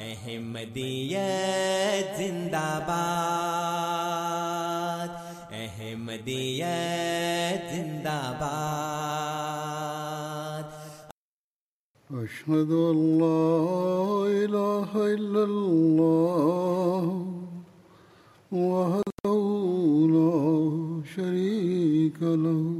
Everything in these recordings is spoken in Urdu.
احمدیت زندہ باد۔ احمدیت زندہ باد۔ أشهد أن لا إله إلا الله وحده لا شريك له۔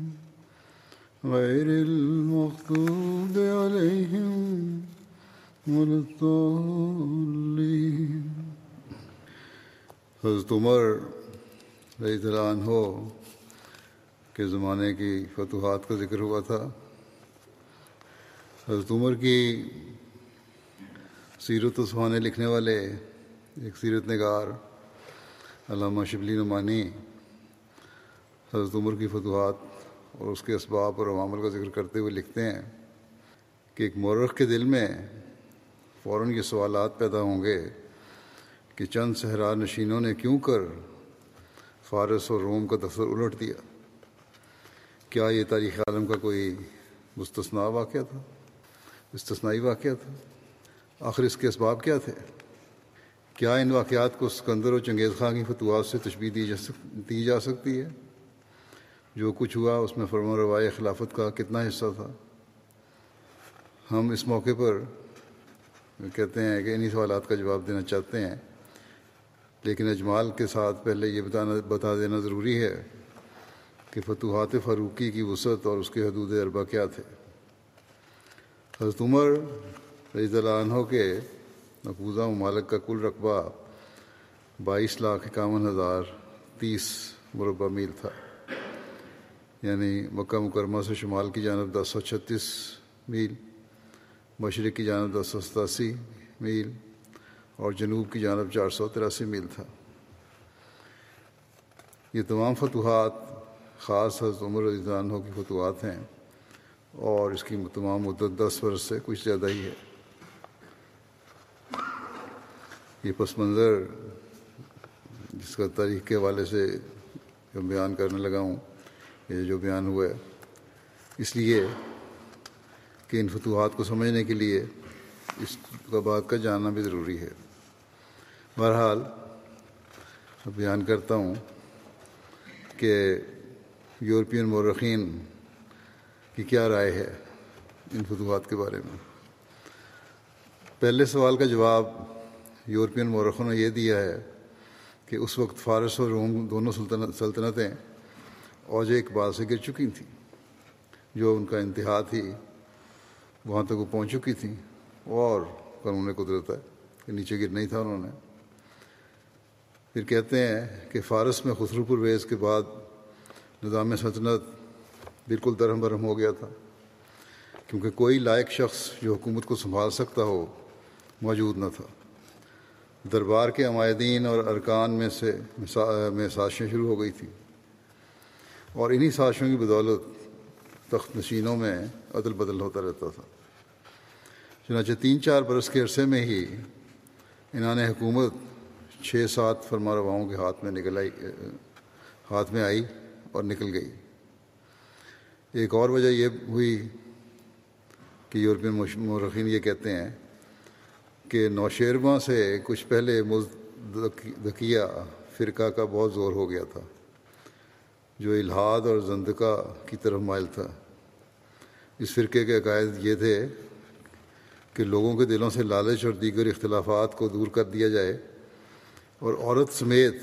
غير المغضوب عليهم ولا الضالين. حضرت عمر رضی اللہ عنہ کے زمانے کی فتوحات کا ذکر ہوا تھا۔ حضرت عمر کی سیرت و سہانے لکھنے والے ایک سیرت نگار علامہ شبلی نعمانی حضرت عمر کی فتوحات اور اس کے اسباب اور عوامل کا ذکر کرتے ہوئے لکھتے ہیں کہ ایک مورخ کے دل میں فوراً یہ سوالات پیدا ہوں گے کہ چند صحرا نشینوں نے کیوں کر فارس اور روم کا دفتر الٹ دیا؟ کیا یہ تاریخ عالم کا کوئی مستثنا واقعہ تھا؟ استثنائی واقعہ تھا؟ آخر اس کے اسباب کیا تھے؟ کیا ان واقعات کو سکندر اور چنگیز خان کی فتوحات سے تشبیح دی جا سکتی ہے؟ جو کچھ ہوا، اس میں فرم روائے خلافت کا کتنا حصہ تھا۔ ہم اس موقع پر کہتے ہیں کہ انہی سوالات کا جواب دینا چاہتے ہیں، لیکن اجمال کے ساتھ پہلے یہ بتانا، بتا دینا ضروری ہے کہ فتوحات فاروقی کی وسعت اور اس کے حدود اربا کیا تھے۔ حضرت عمر رضی اللہ عنہ کے مقبوضہ ممالک کا کل رقبہ بائیس لاکھ اکاون ہزار تیس مربع میل تھا۔ یعنی مکہ مکرمہ سے شمال کی جانب دس سو چھتیس میل، مشرق کی جانب دس سو ستاسی میل اور جنوب کی جانب چار سو تراسی میل تھا۔ یہ تمام فتوحات خاص حضرت عمر رضی اللہ عنہ کی فتوحات ہیں اور اس کی تمام مدت دس برس سے کچھ زیادہ ہی ہے۔ یہ پس منظر جس کا تاریخ کے حوالے سے جو بیان کرنے لگا ہوں یہ جو بیان ہوا ہے اس لیے کہ ان فتوحات کو سمجھنے کے لیے اس کا بات کا جاننا بھی ضروری ہے۔ بہرحال بیان کرتا ہوں کہ یورپین مورخین کی کیا رائے ہے ان فتوحات کے بارے میں۔ پہلے سوال کا جواب یورپین مورخوں نے یہ دیا ہے کہ اس وقت فارس اور روم دونوں سلطنت سلطنتیں اوج اقبال سے گر چکی تھیں، جو ان کا انتہا تھی، وہاں تک وہ پہنچ چکی تھیں اور قانون قدرت ہے کہ نیچے گر نہیں تھا انہوں نے۔ پھر کہتے ہیں کہ فارس میں خسرو پرویز کے بعد نظام سلطنت بالکل درہم برہم ہو گیا تھا، کیونکہ کوئی لائق شخص جو حکومت کو سنبھال سکتا ہو موجود نہ تھا۔ دربار کے عمائدین اور ارکان میں سے میں سازشیں شروع ہو گئی تھیں۔ اور انہی سازشوں کی بدولت تخت نشینوں میں عدل بدل ہوتا رہتا تھا۔ چنانچہ تین چار برس کے عرصے میں ہی انہوں نے حکومت چھ سات فرما رواؤں کے ہاتھ میں نکل آئی، ہاتھ میں آئی اور نکل گئی۔ ایک اور وجہ یہ ہوئی کہ یورپین مورخین یہ کہتے ہیں کہ نوشیرواں سے کچھ پہلے مزدکیہ فرقہ کا بہت زور ہو گیا تھا۔ جو الحاد اور زندقہ کی طرف مائل تھا۔ اس فرقے کے عقائد یہ تھے کہ لوگوں کے دلوں سے لالچ اور دیگر اختلافات کو دور کر دیا جائے اور عورت سمیت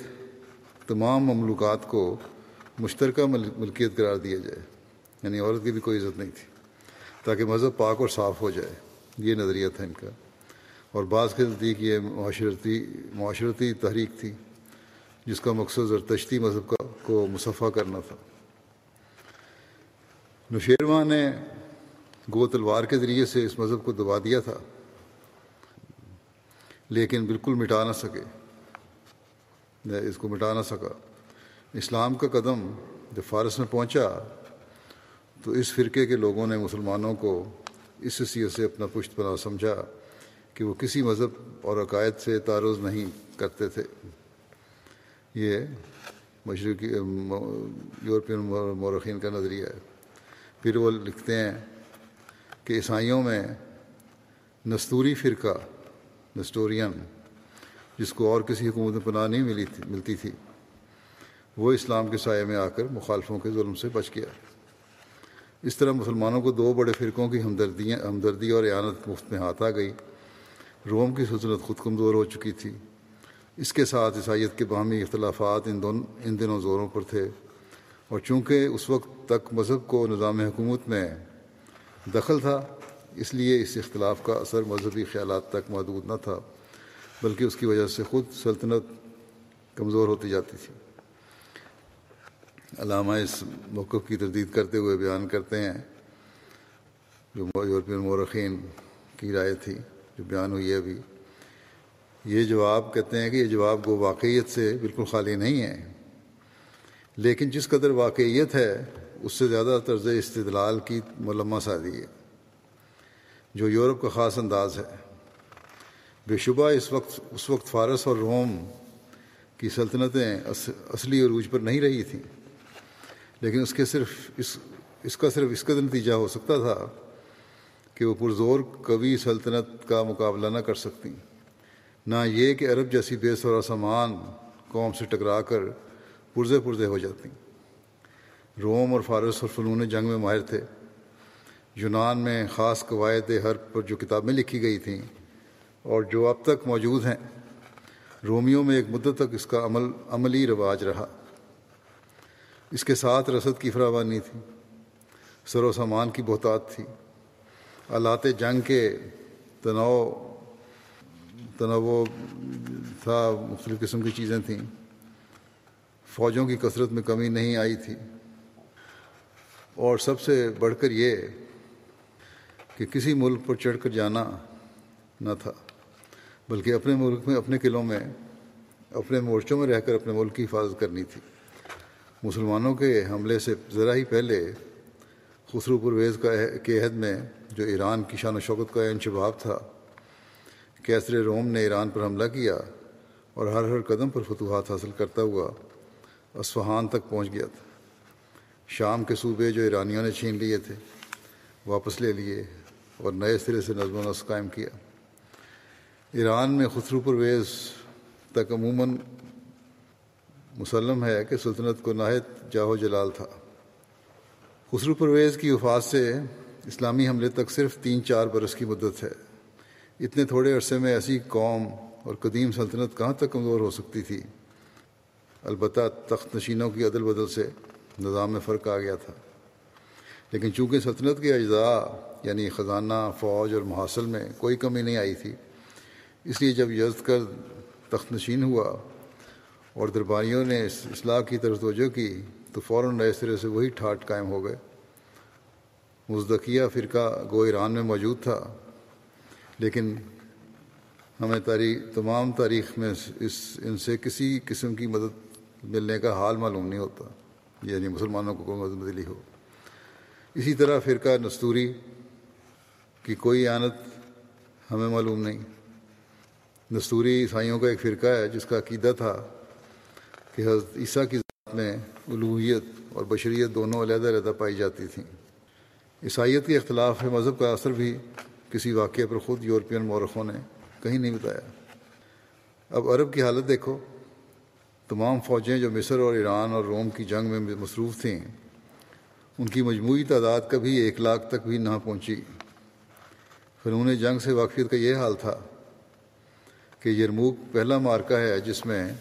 تمام مملوکات کو مشترکہ ملکیت قرار دیا جائے۔ یعنی عورت کی بھی کوئی عزت نہیں تھی۔ تاکہ مذہب پاک اور صاف ہو جائے۔ یہ نظریہ تھا ان کا۔ اور بعض کے نزدیک یہ معاشرتی معاشرتی تحریک تھی۔ جس کا مقصد زرتشتی مذہب کا کو مصفہ کرنا تھا۔ نشیرواں نے گو تلوار کے ذریعے سے اس مذہب کو دبا دیا تھا، لیکن بالکل مٹا نہ سکے۔ اس کو مٹا نہ سکا۔ اسلام کا قدم جب فارس میں پہنچا تو اس فرقے کے لوگوں نے مسلمانوں کو اس حیثیت سے اپنا پشت پناہ سمجھا کہ وہ کسی مذہب اور عقائد سے تعارض نہیں کرتے تھے۔ یہ مشرقی یورپین مورخین کا نظریہ ہے۔ پھر وہ لکھتے ہیں کہ عیسائیوں میں نستوری فرقہ نسٹورین جس کو اور کسی حکومت میں پناہ نہیں ملی تھی، ملتی تھی، وہ اسلام کے سائے میں آ کر مخالفوں کے ظلم سے بچ گیا۔ اس طرح مسلمانوں کو دو بڑے فرقوں کی ہمدردیاں، ہمدردی اور اعانت مفت میں ہاتھ آ گئی۔ روم کی سلطنت خود کمزور ہو چکی تھی۔ اس کے ساتھ عیسائیت کے باہمی اختلافات ان دون، ان دنوں زوروں پر تھے۔ اور چونکہ اس وقت تک مذہب کو نظام حکومت میں دخل تھا، اس لیے اس اختلاف کا اثر مذہبی خیالات تک محدود نہ تھا، بلکہ اس کی وجہ سے خود سلطنت کمزور ہوتی جاتی تھی۔ علامہ اس موقف کی تردید کرتے ہوئے بیان کرتے ہیں، جو یورپین مورخین کی رائے تھی، جو بیان ہوئی ہے ابھی۔ یہ جواب کہتے ہیں کہ یہ جواب گو واقعیت سے بالکل خالی نہیں ہے، لیکن جس قدر واقعیت ہے، اس سے زیادہ طرز استدلال کی ملمہ سازی ہے، جو یورپ کا خاص انداز ہے۔ بے شبہ اس وقت اس وقت فارس اور روم کی سلطنتیں اصلی عروج پر نہیں رہی تھیں، لیکن اس کے صرف، اس اس کا صرف اس کا نتیجہ ہو سکتا تھا کہ وہ پرزور کبھی سلطنت کا مقابلہ نہ کر سکتی نہ یہ کہ عرب جیسی بے سورا سامان قوم سے ٹکرا کر پرزے پرزے ہو جاتی۔ روم اور فارس اور فنون جنگ میں ماہر تھے۔ یونان میں خاص قواعد حرب پر جو کتابیں لکھی گئی تھیں اور جو اب تک موجود ہیں، رومیوں میں ایک مدت تک اس کا عمل، عملی رواج رہا۔ اس کے ساتھ رسد کی فراوانی تھی، سر و سامان کی بہتات تھی۔ آلات جنگ کے تناؤ تنوع تھا مختلف قسم کی چیزیں تھیں۔ فوجوں کی کثرت میں کمی نہیں آئی تھی۔ اور سب سے بڑھ کر یہ کہ کسی ملک پر چڑھ کر جانا نہ تھا، بلکہ اپنے ملک میں، اپنے قلعوں میں، اپنے مورچوں میں رہ کر اپنے ملک کی حفاظت کرنی تھی۔ مسلمانوں کے حملے سے ذرا ہی پہلے خسرو پرویز کا کے عہد میں جو ایران کی شان و شوکت کا انشباب تھا کیسر روم نے ایران پر حملہ کیا اور ہر ہر قدم پر فتوحات حاصل کرتا ہوا اصفہان تک پہنچ گیا تھا۔ شام کے صوبے جو ایرانیوں نے چھین لیے تھے، واپس لے لیے اور نئے سرے سے نظم و نسق قائم کیا۔ ایران میں خسرو پرویز تک عموماً مسلم ہے کہ سلطنت کو نہایت جاہو جلال تھا۔ خسرو پرویز کی وفات سے اسلامی حملے تک صرف تین چار برس کی مدت ہے۔ اتنے تھوڑے عرصے میں ایسی قوم اور قدیم سلطنت کہاں تک کمزور ہو سکتی تھی؟ البتہ تخت نشینوں کی عدل بدل سے نظام میں فرق آ گیا تھا۔ لیکن چونکہ سلطنت کے اجزاء یعنی خزانہ، فوج اور محاصل میں کوئی کمی نہیں آئی تھی، اس لیے جب یزد کر تخت نشین ہوا اور درباریوں نے اصلاح کی طرف توجہ کی، تو فوراً نئے سرے سے وہی ٹھاٹ قائم ہو گئے۔ مزدقیہ فرقہ گو ایران میں موجود تھا۔ لیکن ہمیں تاریخ، تمام تاریخ میں اس، ان سے کسی قسم کی مدد ملنے کا حال معلوم نہیں ہوتا یعنی مسلمانوں کو کوئی مدد ملی ہو۔ اسی طرح فرقہ نستوری کی کوئی آنت ہمیں معلوم نہیں۔ نستوری عیسائیوں کا ایک فرقہ ہے، جس کا عقیدہ تھا کہ حضرت عیسیٰ کی ذات میں الوحیت اور بشریت دونوں علیحدہ علیحدہ پائی جاتی تھیں۔ عیسائیت کے اختلاف مذہب کا اثر بھی کسی واقعے پر خود یورپین مورخوں نے کہیں نہیں بتایا۔ اب عرب کی حالت دیکھو۔ تمام فوجیں جو مصر اور ایران اور روم کی جنگ میں مصروف تھیں، ان کی مجموعی تعداد کبھی ایک لاکھ تک بھی نہ پہنچی۔ فنون جنگ سے واقفیت کا یہ حال تھا کہ یرموک پہلا مارکہ ہے جس میں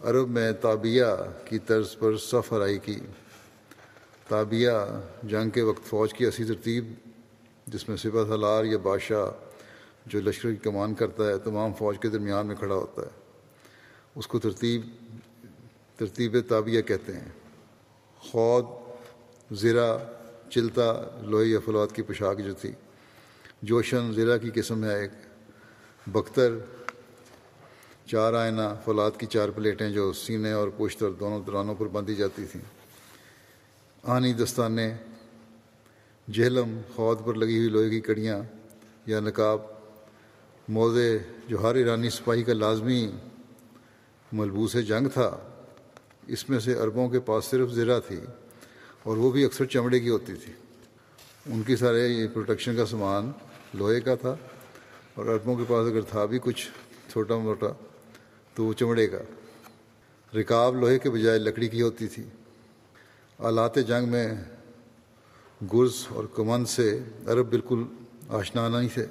عرب میں تابیہ کی طرز پر صف ہرائی کی۔ تابیہ جنگ کے وقت فوج کی ایسی ترتیب جس میں سپہ سالار یا بادشاہ جو لشکر کی کمان کرتا ہے، تمام فوج کے درمیان میں کھڑا ہوتا ہے۔ اس کو ترتیب ترتیب تابیہ کہتے ہیں۔ خود زیرہ چلتا، لوہے یا فلوات کی پوشاک جو تھی۔ جوشن زیرہ کی قسم ہے ایک۔ بختر چار آئینہ، فولاد کی چار پلیٹیں جو سینے اور پشت اور دونوں درانوں پر باندھی جاتی تھیں۔ آنی دستانے جہلم خود پر لگی ہوئی لوہے کی کڑیاں یا نقاب، موزے جو ہر ایرانی سپاہی کا لازمی ملبوس جنگ تھا۔ اس میں سے عربوں کے پاس صرف زرہ تھی اور وہ بھی اکثر چمڑے کی ہوتی تھی۔ ان کی سارے یہ پروٹیکشن کا سامان لوہے کا تھا اور عربوں کے پاس اگر تھا بھی کچھ چھوٹا موٹا تو وہ چمڑے کا۔ رکاب لوہے کے بجائے لکڑی کی ہوتی تھی۔ آلات جنگ میں گرز اور کمند سے عرب بالکل آشنا نہیں تھے۔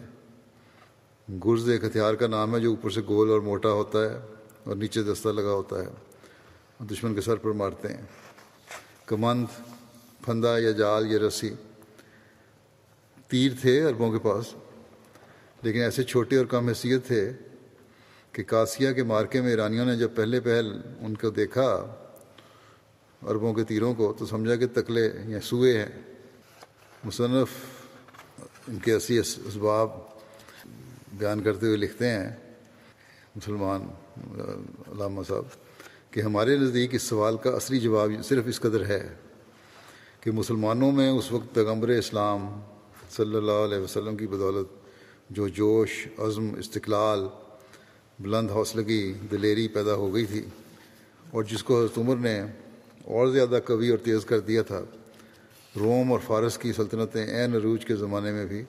گرز ایک ہتھیار کا نام ہے جو اوپر سے گول اور موٹا ہوتا ہے اور نیچے دستہ لگا ہوتا ہے۔ اور دشمن کے سر پر مارتے ہیں۔ کمند، پھندا یا جال یا رسی۔ تیر تھے عربوں کے پاس، لیکن ایسے چھوٹے اور کم حیثیت تھے کہ کاسیا کے مارکے میں ایرانیوں نے جب پہلے پہل ان کو دیکھا، عربوں کے تیروں کو، تو سمجھا کہ تکلے یا سوئے ہیں۔ مصنف ان کے ایسی اسباب بیان کرتے ہوئے لکھتے ہیں، مسلمان، علامہ صاحب، کہ ہمارے نزدیک اس سوال کا اصلی جواب صرف اس قدر ہے کہ مسلمانوں میں اس وقت پیغمبر اسلام صلی اللہ علیہ وسلم کی بدولت، جو جوش، عزم، استقلال، بلند حوصلگی دلیری پیدا ہو گئی تھی اور جس کو حضرت عمر نے اور زیادہ قوی اور تیز کر دیا تھا۔ روم اور فارس کی سلطنتیں عین عروج کے زمانے میں بھی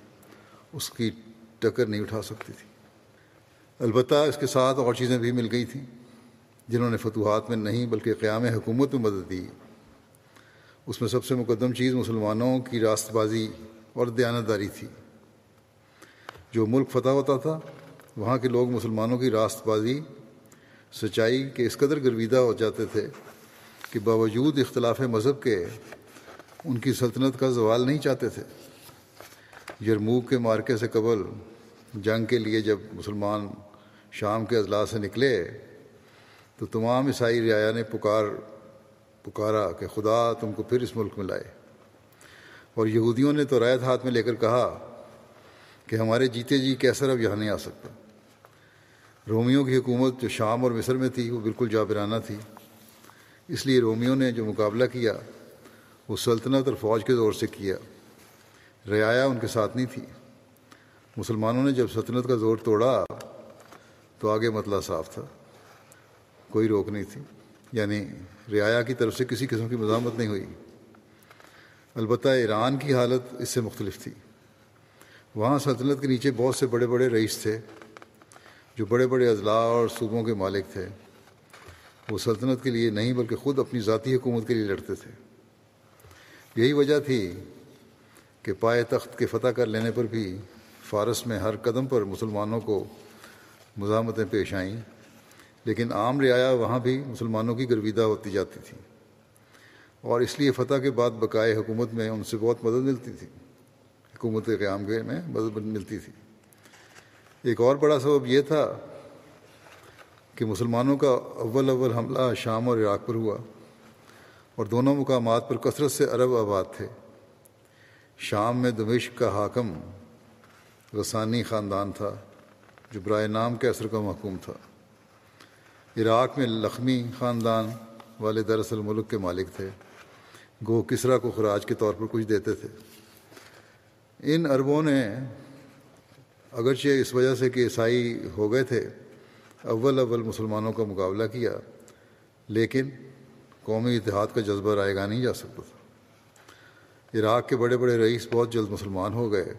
اس کی ٹکر نہیں اٹھا سکتی تھی۔ البتہ اس کے ساتھ اور چیزیں بھی مل گئی تھیں جنہوں نے فتوحات میں نہیں بلکہ قیام حکومت میں مدد دی۔ اس میں سب سے مقدم چیز مسلمانوں کی راست بازی اور دیانتداری تھی۔ جو ملک فتح ہوتا تھا، وہاں کے لوگ مسلمانوں کی راست بازی سچائی کے اس قدر گرویدہ ہو جاتے تھے کہ باوجود اختلاف مذہب کے ان کی سلطنت کا زوال نہیں چاہتے تھے۔ یرموک کے مارکے سے قبل، جنگ کے لیے جب مسلمان شام کے اضلاع سے نکلے، تو تمام عیسائی رعایا نے پکار، پکارا کہ خدا تم کو پھر اس ملک میں لائے۔ اور یہودیوں نے تو رایت ہاتھ میں لے کر کہا کہ ہمارے جیتے جی کیسر اب یہاں نہیں آ سکتا۔ رومیوں کی حکومت جو شام اور مصر میں تھی، وہ بالکل جابرانہ تھی۔ اس لیے رومیوں نے جو مقابلہ کیا وہ سلطنت اور فوج کے دور سے کیا۔ رعایا ان کے ساتھ نہیں تھی۔ مسلمانوں نے جب سلطنت کا زور توڑا تو آگے مطلع صاف تھا۔ کوئی روک نہیں تھی۔ یعنی رعایا کی طرف سے کسی قسم کی مزاحمت نہیں ہوئی۔ البتہ ایران کی حالت اس سے مختلف تھی۔ وہاں سلطنت کے نیچے بہت سے بڑے بڑے رئیس تھے۔ جو بڑے بڑے اضلاع اور صوبوں کے مالک تھے۔ وہ سلطنت کے لیے نہیں بلکہ خود اپنی ذاتی حکومت کے لیے لڑتے تھے۔ یہی وجہ تھی کہ پائے تخت کے فتح کر لینے پر بھی فارس میں ہر قدم پر مسلمانوں کو مزاحمتیں پیش آئیں، لیکن عام رعایا وہاں بھی مسلمانوں کی گرویدہ ہوتی جاتی تھی۔ اور اس لیے فتح کے بعد بقائے حکومت میں ان سے بہت مدد ملتی تھی۔ حکومت قیام کے میں مدد ملتی تھی۔ ایک اور بڑا سبب یہ تھا کہ مسلمانوں کا اول اول حملہ شام اور عراق پر ہوا۔ اور دونوں مقامات پر کثرت سے عرب آباد تھے۔ شام میں دمشق کا حاکم رسانی خاندان تھا، جو برائے نام کے اثر کا محکوم تھا۔ عراق میں لخمی خاندان والے دراصل ملک کے مالک تھے۔ گو کسرا کو خراج کے طور پر کچھ دیتے تھے۔ ان عربوں نے اگرچہ اس وجہ سے کہ عیسائی ہو گئے تھے، اول اول مسلمانوں کا مقابلہ کیا، لیکن قومی اتحاد کا جذبہ رائے گا نہیں جا سکتا تھا۔ عراق کے بڑے بڑے رئیس بہت جلد مسلمان ہو گئے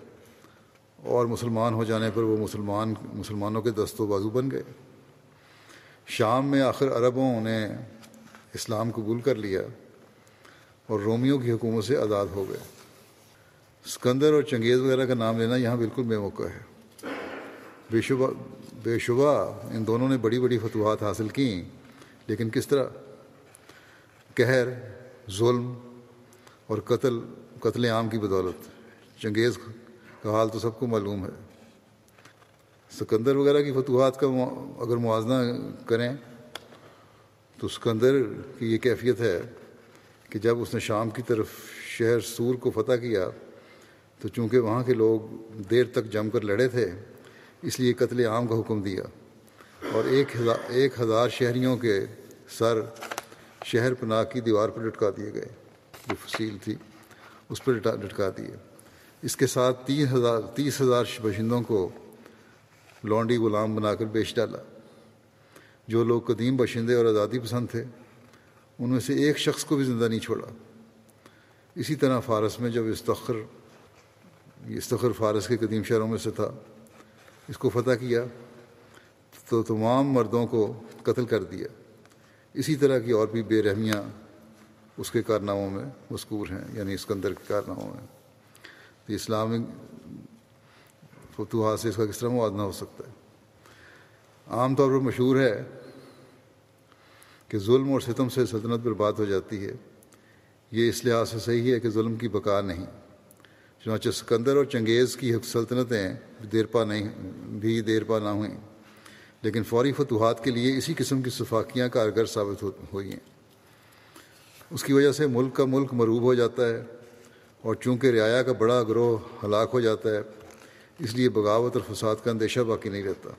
اور مسلمان ہو جانے پر وہ مسلمان، مسلمانوں کے دست و بازو بن گئے۔ شام میں آخر عربوں نے اسلام قبول کر لیا اور رومیوں کی حکومت سے آزاد ہو گئے۔ سکندر اور چنگیز وغیرہ کا نام لینا یہاں بالکل بے موقع ہے۔ بے شبہ بے شبہ ان دونوں نے بڑی بڑی فتوحات حاصل کیں، لیکن کس طرح؟ قہر، ظلم اور قتل قتل عام کی بدولت۔ چنگیز کا حال تو سب کو معلوم ہے۔ سکندر وغیرہ کی فتوحات کا اگر موازنہ کریں تو سکندر کی یہ کیفیت ہے کہ جب اس نے شام کی طرف شہر سور کو فتح کیا تو چونکہ وہاں کے لوگ دیر تک جم کر لڑے تھے، اس لیے قتل عام کا حکم دیا۔ اور ایک ہزار ایک ہزار شہریوں کے سر شہر پناہ کی دیوار پر لٹکا دیے گئے۔ جو فصیل تھی، اس پر لٹکا دیے۔ اس کے ساتھ تین ہزار تیس ہزار باشندوں کو لونڈی غلام بنا کر بیچ ڈالا۔ جو لوگ قدیم باشندے اور آزادی پسند تھے، ان میں سے ایک شخص کو بھی زندہ نہیں چھوڑا۔ اسی طرح فارس میں جب استخر استخر فارس کے قدیم شہروں میں سے تھا، اس کو فتح کیا تو تمام مردوں کو قتل کر دیا۔ اسی طرح کی اور بھی بے رحمیاں اس کے کارناموں میں مذکور ہیں یعنی اسکندر کے کارناموں میں۔ تو اسلامک فتوحات سے اس کا کس طرح موازنہ ہو سکتا ہے؟ عام طور پر مشہور ہے کہ ظلم اور ستم سے سلطنت پر بات ہو جاتی ہے۔ یہ اس لحاظ سے صحیح ہے کہ ظلم کی بقا نہیں، چنانچہ سکندر اور چنگیز کی سلطنتیں دیر پا نہیں، بھی دیر پا نہ ہوئیں۔ لیکن فوری فتوحات کے لیے اسی قسم کی صفاقیاں کارگر ثابت ہوئی ہیں۔ اس کی وجہ سے ملک کا ملک مروب ہو جاتا ہے اور چونکہ رعایا کا بڑا گروہ ہلاک ہو جاتا ہے، اس لیے بغاوت اور فساد کا اندیشہ باقی نہیں رہتا۔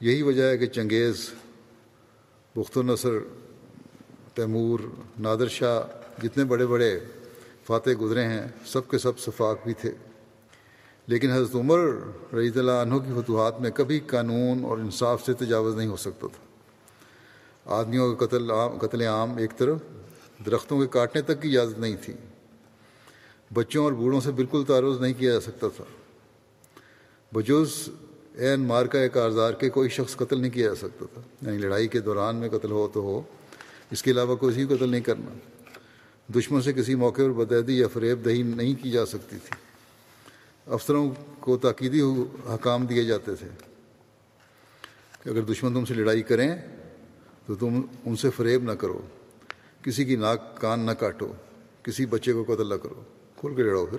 یہی وجہ ہے کہ چنگیز بخت النصر تیمور، نادر شاہ جتنے بڑے بڑے فاتح گزرے ہیں، سب کے سب صفاق بھی تھے۔ لیکن حضرت عمر رضی اللہ عنہ کی فتوحات میں کبھی قانون اور انصاف سے تجاوز نہیں ہو سکتا تھا۔ آدمیوں کا قتل عام قتل عام ایک طرف، درختوں کے کاٹنے تک کی اجازت نہیں تھی۔ بچوں اور بوڑھوں سے بالکل تعارض نہیں کیا جا سکتا تھا۔ بجوز عین مار کا ایک آزار کے کوئی شخص قتل نہیں کیا جا سکتا تھا۔ یعنی لڑائی کے دوران میں قتل ہو تو ہو، اس کے علاوہ کوئی قتل نہیں کرنا۔ دشمن سے کسی موقع پر بدعدی یا فریب دہی نہیں کی جا سکتی تھی۔ افسروں کو تاکیدی حکام دیے جاتے تھے کہ اگر دشمن تم سے لڑائی کریں تو تم ان سے فریب نہ کرو، کسی کی ناک کان نہ کاٹو، کسی بچے کو قتل نہ کرو۔ کھل کے لڑاؤ پھر۔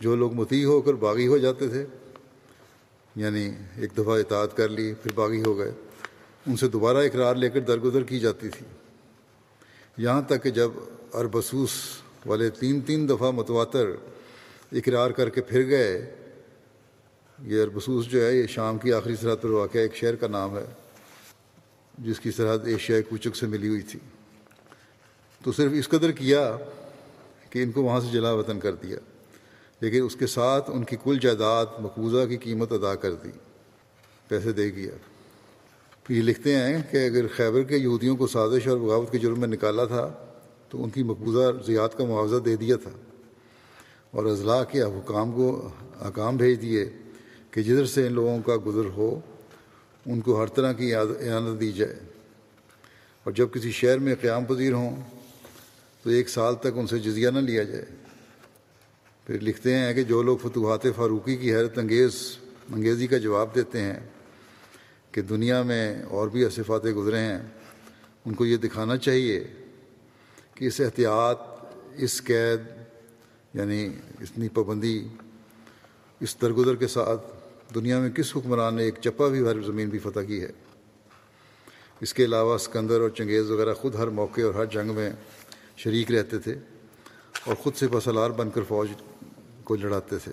جو لوگ متی ہو کر باغی ہو جاتے تھے یعنی ایک دفعہ اطاعت کر لی، پھر باغی ہو گئے، ان سے دوبارہ اقرار لے کر درگزر کی جاتی تھی۔ یہاں تک کہ جب اربسوس والے تین تین دفعہ متواتر اقرار کر کے پھر گئے۔ یہ اربسوس جو ہے، یہ شام کی آخری سرحد پر واقع ایک شہر کا نام ہے، جس کی سرحد ایشیا کوچک سے ملی ہوئی تھی۔ تو صرف اس قدر کیا کہ ان کو وہاں سے جلا وطن کر دیا، لیکن اس کے ساتھ ان کی کل جائیداد مقبوضہ کی قیمت ادا کر دی، پیسے دے گیا۔ یہ لکھتے ہیں کہ اگر خیبر کے یہودیوں کو سازش اور بغاوت کے جرم میں نکالا تھا، تو ان کی مقبوضہ زیاد کا معاوضہ دے دیا تھا۔ اور اضلاع کے حکام کو حکام بھیج دیے کہ جدھر سے ان لوگوں کا گزر ہو، ان کو ہر طرح کی اعانت دی جائے۔ اور جب کسی شہر میں قیام پذیر ہوں، تو ایک سال تک ان سے جزیہ نہ لیا جائے۔ پھر لکھتے ہیں کہ جو لوگ فتوحات فاروقی کی حیرت انگیز انگیزی کا جواب دیتے ہیں کہ دنیا میں اور بھی اصفاتیں گزرے ہیں، ان کو یہ دکھانا چاہیے کہ اس احتیاط، اس قید یعنی اتنی پابندی اس درگزر کے ساتھ دنیا میں کس حکمران نے ایک چپا بھی ہر زمین بھی فتح کی ہے؟ اس کے علاوہ سکندر اور چنگیز وغیرہ خود ہر موقع اور ہر جنگ میں شریک رہتے تھے اور خود سے پسلار بن کر فوج کو لڑاتے تھے۔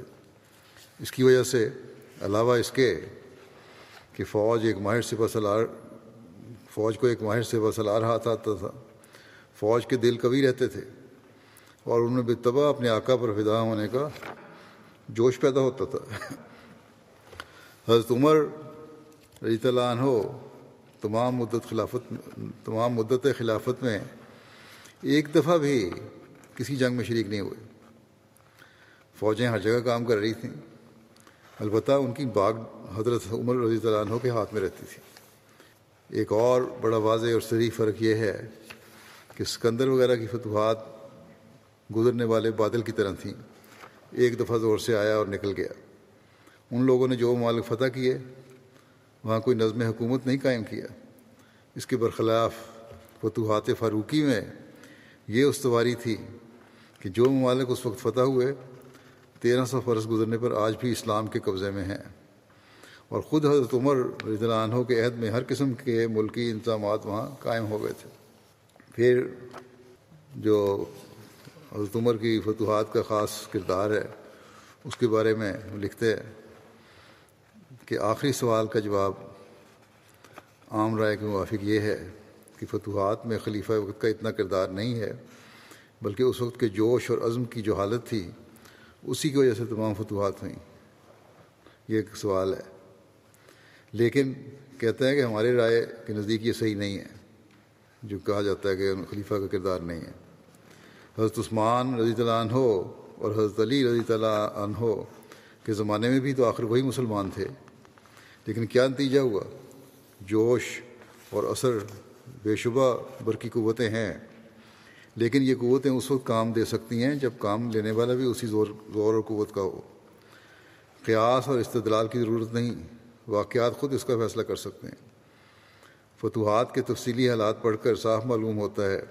اس کی وجہ سے علاوہ اس کے کہ فوج ایک ماہر سے سلار فوج کو ایک ماہر سے سلار ہاتھ آتا تھا، فوج کے دل کبھی رہتے تھے۔ اور ان میں بے تباہ اپنے آقا پر فدا ہونے کا جوش پیدا ہوتا تھا۔ حضرت عمر رضی اللہ عنہ تمام مدت خلافت تمام مدت خلافت میں ایک دفعہ بھی کسی جنگ میں شریک نہیں ہوئے۔ فوجیں ہر جگہ کام کر رہی تھیں۔ البتہ ان کی باغ حضرت عمر رضی اللہ عنہ کے ہاتھ میں رہتی تھی۔ ایک اور بڑا واضح اور صحیح فرق یہ ہے کہ سکندر وغیرہ کی فتوحات گزرنے والے بادل کی طرح تھیں۔ ایک دفعہ زور سے آیا اور نکل گیا۔ ان لوگوں نے جو ممالک فتح کیے، وہاں کوئی نظم حکومت نہیں قائم کیا۔ اس کے برخلاف فتوحات فاروقی میں یہ استواری تھی کہ جو ممالک اس وقت فتح ہوئے، تیرہ سو فرس گزرنے پر آج بھی اسلام کے قبضے میں ہیں۔ اور خود حضرت عمر رضی اللہ عنہ کے عہد میں ہر قسم کے ملکی انتظامات وہاں قائم ہو گئے تھے۔ پھر جو حضرت عمر کی فتوحات کا خاص کردار ہے۔ اس کے بارے میں لکھتے ہیں کہ آخری سوال کا جواب عام رائے کے موافق یہ ہے کہ فتوحات میں خلیفہ وقت کا اتنا کردار نہیں ہے، بلکہ اس وقت کے جوش اور عزم کی جو حالت تھی، اسی کی وجہ سے تمام فتوحات ہوئیں۔ یہ ایک سوال ہے۔ لیکن کہتے ہیں کہ ہمارے رائے کے نزدیک یہ صحیح نہیں ہے، جو کہا جاتا ہے کہ خلیفہ کا کردار نہیں ہے۔ حضرت عثمان رضی اللہ عنہ اور حضرت علی رضی اللہ عنہ کے زمانے میں بھی تو آخر وہی مسلمان تھے۔ لیکن کیا نتیجہ ہوا؟ جوش اور اثر بے شبہ برقی قوتیں ہیں۔ لیکن یہ قوتیں اس وقت کام دے سکتی ہیں جب کام لینے والا بھی اسی زور زور اور قوت کا ہو۔ قیاس اور استدلال کی ضرورت نہیں، واقعات خود اس کا فیصلہ کر سکتے ہیں۔ فتوحات کے تفصیلی حالات پڑھ کر صاف معلوم ہوتا ہے۔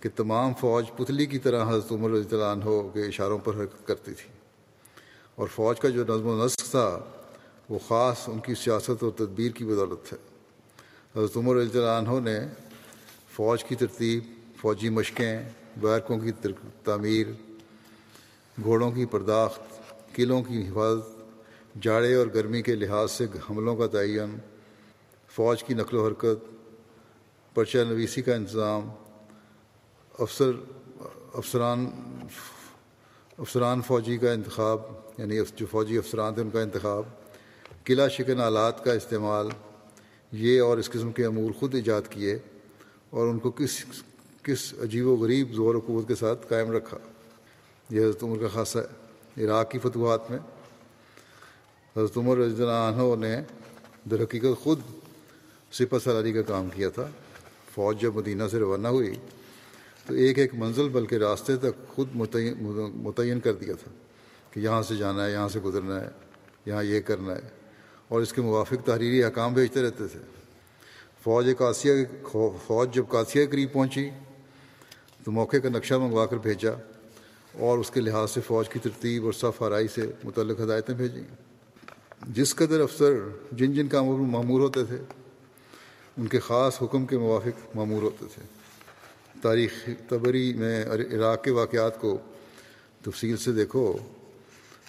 کہ تمام فوج پتلی کی طرح حضرت عمر رضی اللہ عنہ کے اشاروں پر حرکت کرتی تھی۔ اور فوج کا جو نظم و نسق تھا، وہ خاص ان کی سیاست اور تدبیر کی بدولت ہے۔ حضرت عمر رضی اللہ عنہ نے فوج کی ترتیب، فوجی مشقیں بیرکوں کی تعمیر، گھوڑوں کی پرداخت، قلعوں کی حفاظت، جاڑے اور گرمی کے لحاظ سے حملوں کا تعین، فوج کی نقل و حرکت، پرچہ نویسی کا انتظام افسر، افسران افسران فوجی کا انتخاب یعنی جو فوجی افسران تھے ان کا انتخاب، قلعہ شکن آلات کا استعمال، یہ اور اس قسم کے امور خود ایجاد کیے اور ان کو کس کس عجیب و غریب زور و قوت کے ساتھ قائم رکھا۔ یہ حضرت عمر کا خاصہ ہے، عراق کی فتوحات میں۔ حضرت عمر رضی اللہ عنہ نے در حقیقت خود سپہ سالاری کا کام کیا تھا۔ فوج جب مدینہ سے روانہ ہوئی تو ایک ایک منزل بلکہ راستے تک خود متعین کر دیا تھا کہ یہاں سے جانا ہے، یہاں سے گزرنا ہے، یہاں یہ کرنا ہے۔ اور اس کے موافق تحریری احکام بھیجتے رہتے تھے۔ فوج کاسیہ فوج جب کاسیہ کے قریب پہنچی تو موقع کا نقشہ منگوا کر بھیجا اور اس کے لحاظ سے فوج کی ترتیب اور صف آرائی سے متعلق ہدایتیں بھیجیں۔ جس قدر افسر جن جن کاموں میں معمور ہوتے تھے، ان کے خاص حکم کے موافق معمور ہوتے تھے۔ تاریخ تبری میں عراق کے واقعات کو تفصیل سے دیکھو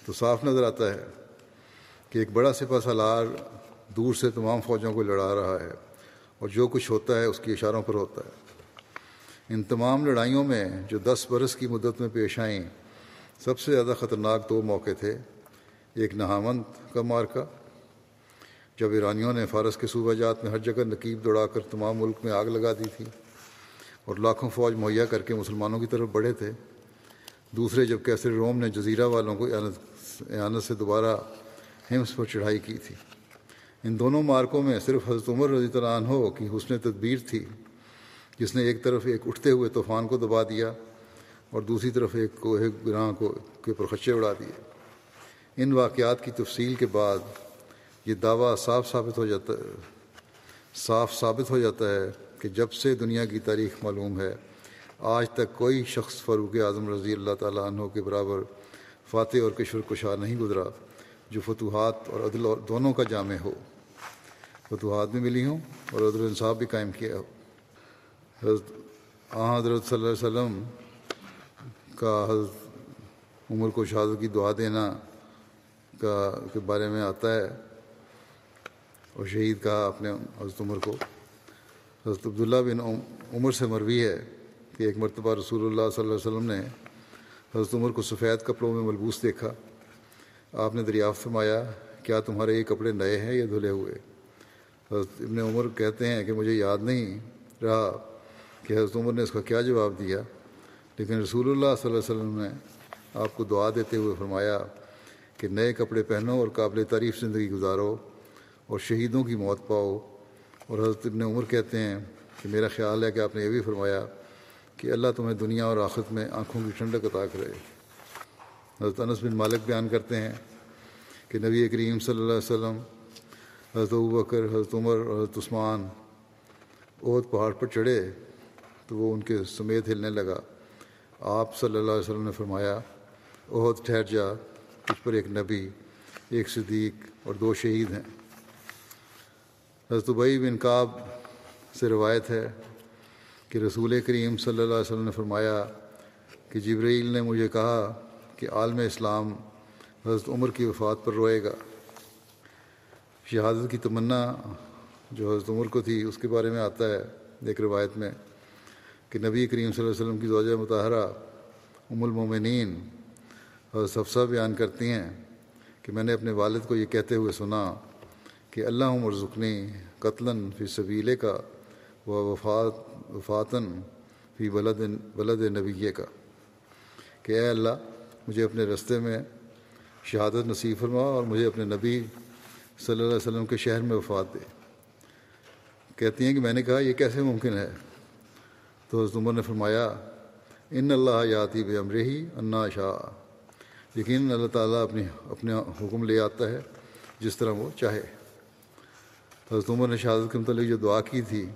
تو صاف نظر آتا ہے کہ ایک بڑا سپہ سالار دور سے تمام فوجوں کو لڑا رہا ہے اور جو کچھ ہوتا ہے اس کی اشاروں پر ہوتا ہے۔ ان تمام لڑائیوں میں جو دس برس کی مدت میں پیش آئیں، سب سے زیادہ خطرناک دو موقع تھے۔ ایک نہامند کا مارکا جب ایرانیوں نے فارس کے صوبہ جات میں ہر جگہ نقیب دوڑا کر تمام ملک میں آگ لگا دی تھی۔ اور لاکھوں فوج مہیا کر کے مسلمانوں کی طرف بڑھے تھے۔ دوسرے جب کیسر روم نے جزیرہ والوں کو اعانت سے دوبارہ ہمس پر چڑھائی کی تھی۔ ان دونوں مارکوں میں صرف حضرت عمر رضی اللہ عنہ کی حسن تدبیر تھی۔ جس نے ایک طرف ایک اٹھتے ہوئے طوفان کو دبا دیا اور دوسری طرف ایک کوہ گراں کو کے پرخچے اڑا دیے۔ ان واقعات کی تفصیل کے بعد یہ دعویٰ صاف ثابت ہو جاتا ہے صاف ثابت ہو جاتا ہے۔ کہ جب سے دنیا کی تاریخ معلوم ہے، آج تک کوئی شخص فاروق اعظم رضی اللہ تعالیٰ عنہ کے برابر فاتح اور کشور کشار نہیں گزرا جو فتوحات اور عدل اور دونوں کا جامع ہو۔ فتوحات بھی ملی ہوں اور عدل انصاف بھی قائم کیا ہو۔ حضرت حضرت صلی اللہ علیہ وسلم کا حضرت عمر کو شہادت کی دعا دینا کا کے بارے میں آتا ہے اور شہید کہا اپنے حضرت عمر کو۔ حضرت عبداللہ بن عمر سے مروی ہے کہ ایک مرتبہ رسول اللہ صلی اللہ علیہ وسلم نے حضرت عمر کو سفید کپڑوں میں ملبوس دیکھا۔ آپ نے دریافت فرمایا، کیا تمہارے یہ کپڑے نئے ہیں یا دھلے ہوئے؟ حضرت ابن عمر کہتے ہیں کہ مجھے یاد نہیں رہا کہ حضرت عمر نے اس کا کیا جواب دیا، لیکن رسول اللہ صلی اللہ علیہ وسلم نے آپ کو دعا دیتے ہوئے فرمایا کہ نئے کپڑے پہنو اور قابل تعریف زندگی گزارو اور شہیدوں کی موت پاؤ۔ اور حضرت ابن عمر کہتے ہیں کہ میرا خیال ہے کہ آپ نے یہ بھی فرمایا کہ اللہ تمہیں دنیا اور آخرت میں آنکھوں کی ٹھنڈک عطا کرے۔ حضرت انس بن مالک بیان کرتے ہیں کہ نبی کریم صلی اللہ علیہ وسلم، حضرت بکر، حضرت عمر اور حضرت عثمان عہد پہاڑ پر چڑھے تو وہ ان کے سمیت ہلنے لگا۔ آپ صلی اللہ علیہ وسلم نے فرمایا عہد ٹھہر جا، اس پر ایک نبی، ایک صدیق اور دو شہید ہیں۔ حضرت بئی بن کعب سے روایت ہے کہ رسول کریم صلی اللہ علیہ وسلم نے فرمایا کہ جبرائیل نے مجھے کہا کہ عالم اسلام حضرت عمر کی وفات پر روئے گا۔ شہادت کی تمنا جو حضرت عمر کو تھی، اس کے بارے میں آتا ہے ایک روایت میں کہ نبی کریم صلی اللہ علیہ وسلم کی زوجہ مطالعہ ام المومنین حضرت صفصہ بیان کرتی ہیں کہ میں نے اپنے والد کو یہ کہتے ہوئے سنا کہ اللہ عمر ذکنی قتل فی سبیلے کا و وفات وفاتاً فی بلد بلد نبی کا کہ اے اللہ، مجھے اپنے رستے میں شہادت نصیب فرما اور مجھے اپنے نبی صلی اللہ علیہ وسلم کے شہر میں وفات دے۔ کہتی ہیں کہ میں نے کہا، یہ کیسے ممکن ہے؟ تو حضرت عمر نے فرمایا، ان اللہ یاتی بے امر ہی انا شاہ۔ یقین اللہ تعالیٰ اپنی اپنے حکم لے آتا ہے، جس طرح وہ چاہے۔ حضرت عمر نے شہادت کے متعلق جو دعا کی تھی،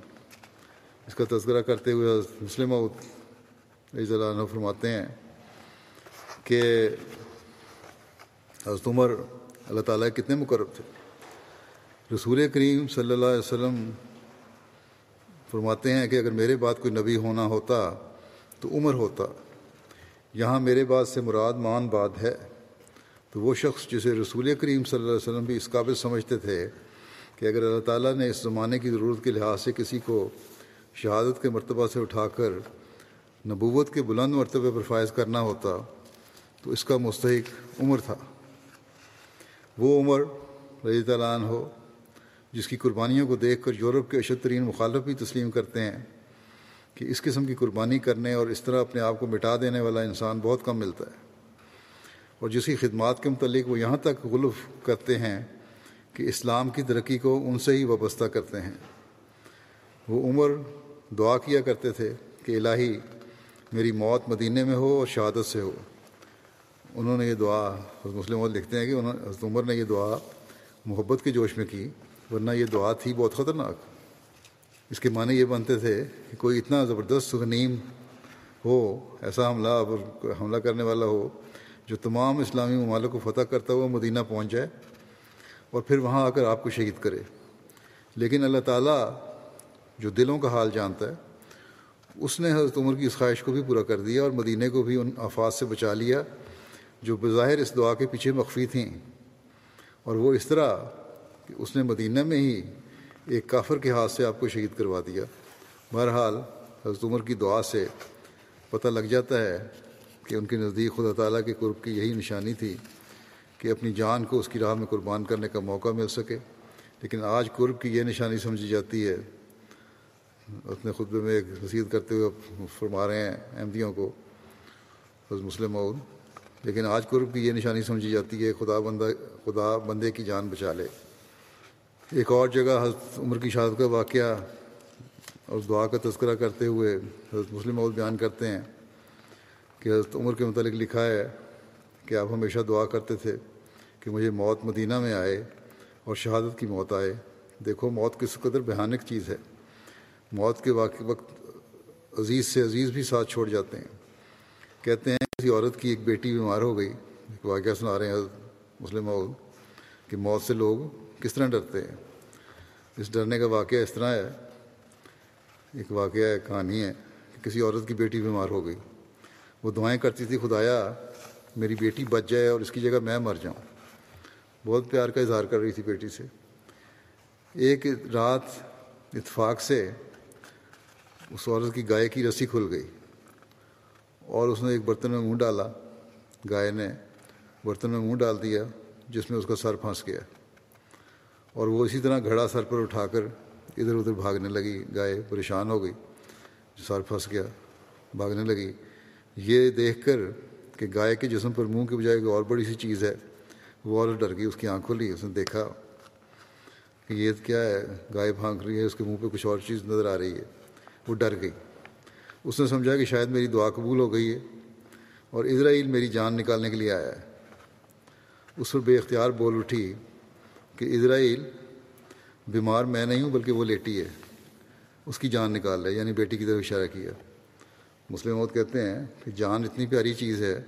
اس کا تذکرہ کرتے ہوئے حضرت مسلم عز اللہ فرماتے ہیں کہ حضرت عمر اللہ تعالیٰ کتنے مقرب تھے۔ رسول کریم صلی اللہ علیہ وسلم فرماتے ہیں کہ اگر میرے بعد کوئی نبی ہونا ہوتا تو عمر ہوتا۔ یہاں میرے بعد سے مراد مان بعد ہے۔ تو وہ شخص جسے رسول کریم صلی اللہ علیہ وسلم بھی اس قابل سمجھتے تھے کہ اگر اللہ تعالیٰ نے اس زمانے کی ضرورت کے لحاظ سے کسی کو شہادت کے مرتبہ سے اٹھا کر نبوت کے بلند مرتبے پر فائز کرنا ہوتا، تو اس کا مستحق عمر تھا۔ وہ عمر رضی تعالیٰ عنہ ہو، جس کی قربانیوں کو دیکھ کر یورپ کے اشد ترین مخالف بھی تسلیم کرتے ہیں کہ اس قسم کی قربانی کرنے اور اس طرح اپنے آپ کو مٹا دینے والا انسان بہت کم ملتا ہے۔ اور جس کی خدمات کے متعلق وہ یہاں تک غلف کرتے ہیں کہ اسلام کی ترقی کو ان سے ہی وابستہ کرتے ہیں۔ وہ عمر دعا کیا کرتے تھے کہ الہی میری موت مدینے میں ہو اور شہادت سے ہو۔ انہوں نے یہ دعا حضرت مسلم لکھتے ہیں کہ انہوں حضرت عمر نے یہ دعا محبت کے جوش میں کی، ورنہ یہ دعا تھی بہت خطرناک۔ اس کے معنی یہ بنتے تھے کہ کوئی اتنا زبردست غنیم ہو، ایسا حملہ حملہ کرنے والا ہو، جو تمام اسلامی ممالک کو فتح کرتا ہوا مدینہ پہنچ جائے۔ اور پھر وہاں آ کر آپ کو شہید کرے۔ لیکن اللہ تعالیٰ جو دلوں کا حال جانتا ہے، اس نے حضرت عمر کی اس خواہش کو بھی پورا کر دیا اور مدینہ کو بھی ان آفات سے بچا لیا، جو بظاہر اس دعا کے پیچھے مخفی تھیں۔ اور وہ اس طرح کہ اس نے مدینہ میں ہی ایک کافر کے ہاتھ سے آپ کو شہید کروا دیا۔ بہرحال حضرت عمر کی دعا سے پتہ لگ جاتا ہے کہ ان کے نزدیک خدا تعالیٰ کے قرب کی یہی نشانی تھی۔ کہ اپنی جان کو اس کی راہ میں قربان کرنے کا موقع مل سکے۔ لیکن آج قرب کی یہ نشانی سمجھی جاتی ہے۔ اپنے خطبے میں ایک رسید کرتے ہوئے فرما رہے ہیں احمدیوں کو، حضرت مسلم اور۔ لیکن آج قرب کی یہ نشانی سمجھی جاتی ہے، خدا بندہ، خدا بندے کی جان بچا لے۔ ایک اور جگہ حضرت عمر کی شہادت کا واقعہ اور دعا کا تذکرہ کرتے ہوئے حضرت مسلم اور بیان کرتے ہیں کہ حضرت عمر کے متعلق لکھا ہے کہ آپ ہمیشہ دعا کرتے تھے کہ مجھے موت مدینہ میں آئے اور شہادت کی موت آئے۔ دیکھو، موت کس قدر بھیانک چیز ہے۔ موت کے واقع وقت عزیز سے عزیز بھی ساتھ چھوڑ جاتے ہیں۔ کہتے ہیں، کسی عورت کی ایک بیٹی بیمار ہو گئی۔ ایک واقعہ سنا رہے ہیں مسلم عود کہ موت سے لوگ کس طرح ڈرتے ہیں۔ اس ڈرنے کا واقعہ اس طرح ہے۔ ایک واقعہ ہے کہانی ہے کہ کسی عورت کی بیٹی بیمار ہو گئی۔ وہ دعائیں کرتی تھی، خدایا میری بیٹی بچ جائے اور اس کی جگہ میں مر جاؤں۔ بہت پیار کا اظہار کر رہی تھی بیٹی سے۔ ایک رات اتفاق سے اس عورت کی گائے کی رسی کھل گئی اور اس نے ایک برتن میں منہ ڈالا۔ گائے نے برتن میں منہ ڈال دیا جس میں اس کا سر پھنس گیا اور وہ اسی طرح گھڑا سر پر اٹھا کر ادھر ادھر بھاگنے لگی۔ گائے پریشان ہو گئی، سر پھنس گیا، بھاگنے لگی۔ یہ دیکھ کر کہ گائے کے جسم پر منہ کے بجائے کوئی اور بڑی سی چیز ہے، وہ اور ڈر گئی، اس کی آنکھ کھلی، اس نے دیکھا کہ یہ کیا ہے، گائے بھانک رہی ہے، اس کے منہ پہ کچھ اور چیز نظر آ رہی ہے، وہ ڈر گئی۔ اس نے سمجھا کہ شاید میری دعا قبول ہو گئی ہے اور اسرائیل میری جان نکالنے کے لیے آیا ہے۔ اس پر بے اختیار بول اٹھی کہ اسرائیل، بیمار میں نہیں ہوں بلکہ وہ لیٹی ہے، اس کی جان نکال لے یعنی بیٹی کی طرف اشارہ کیا۔ مسلم موت کہتے ہیں کہ جان اتنی پیاری چیز ہے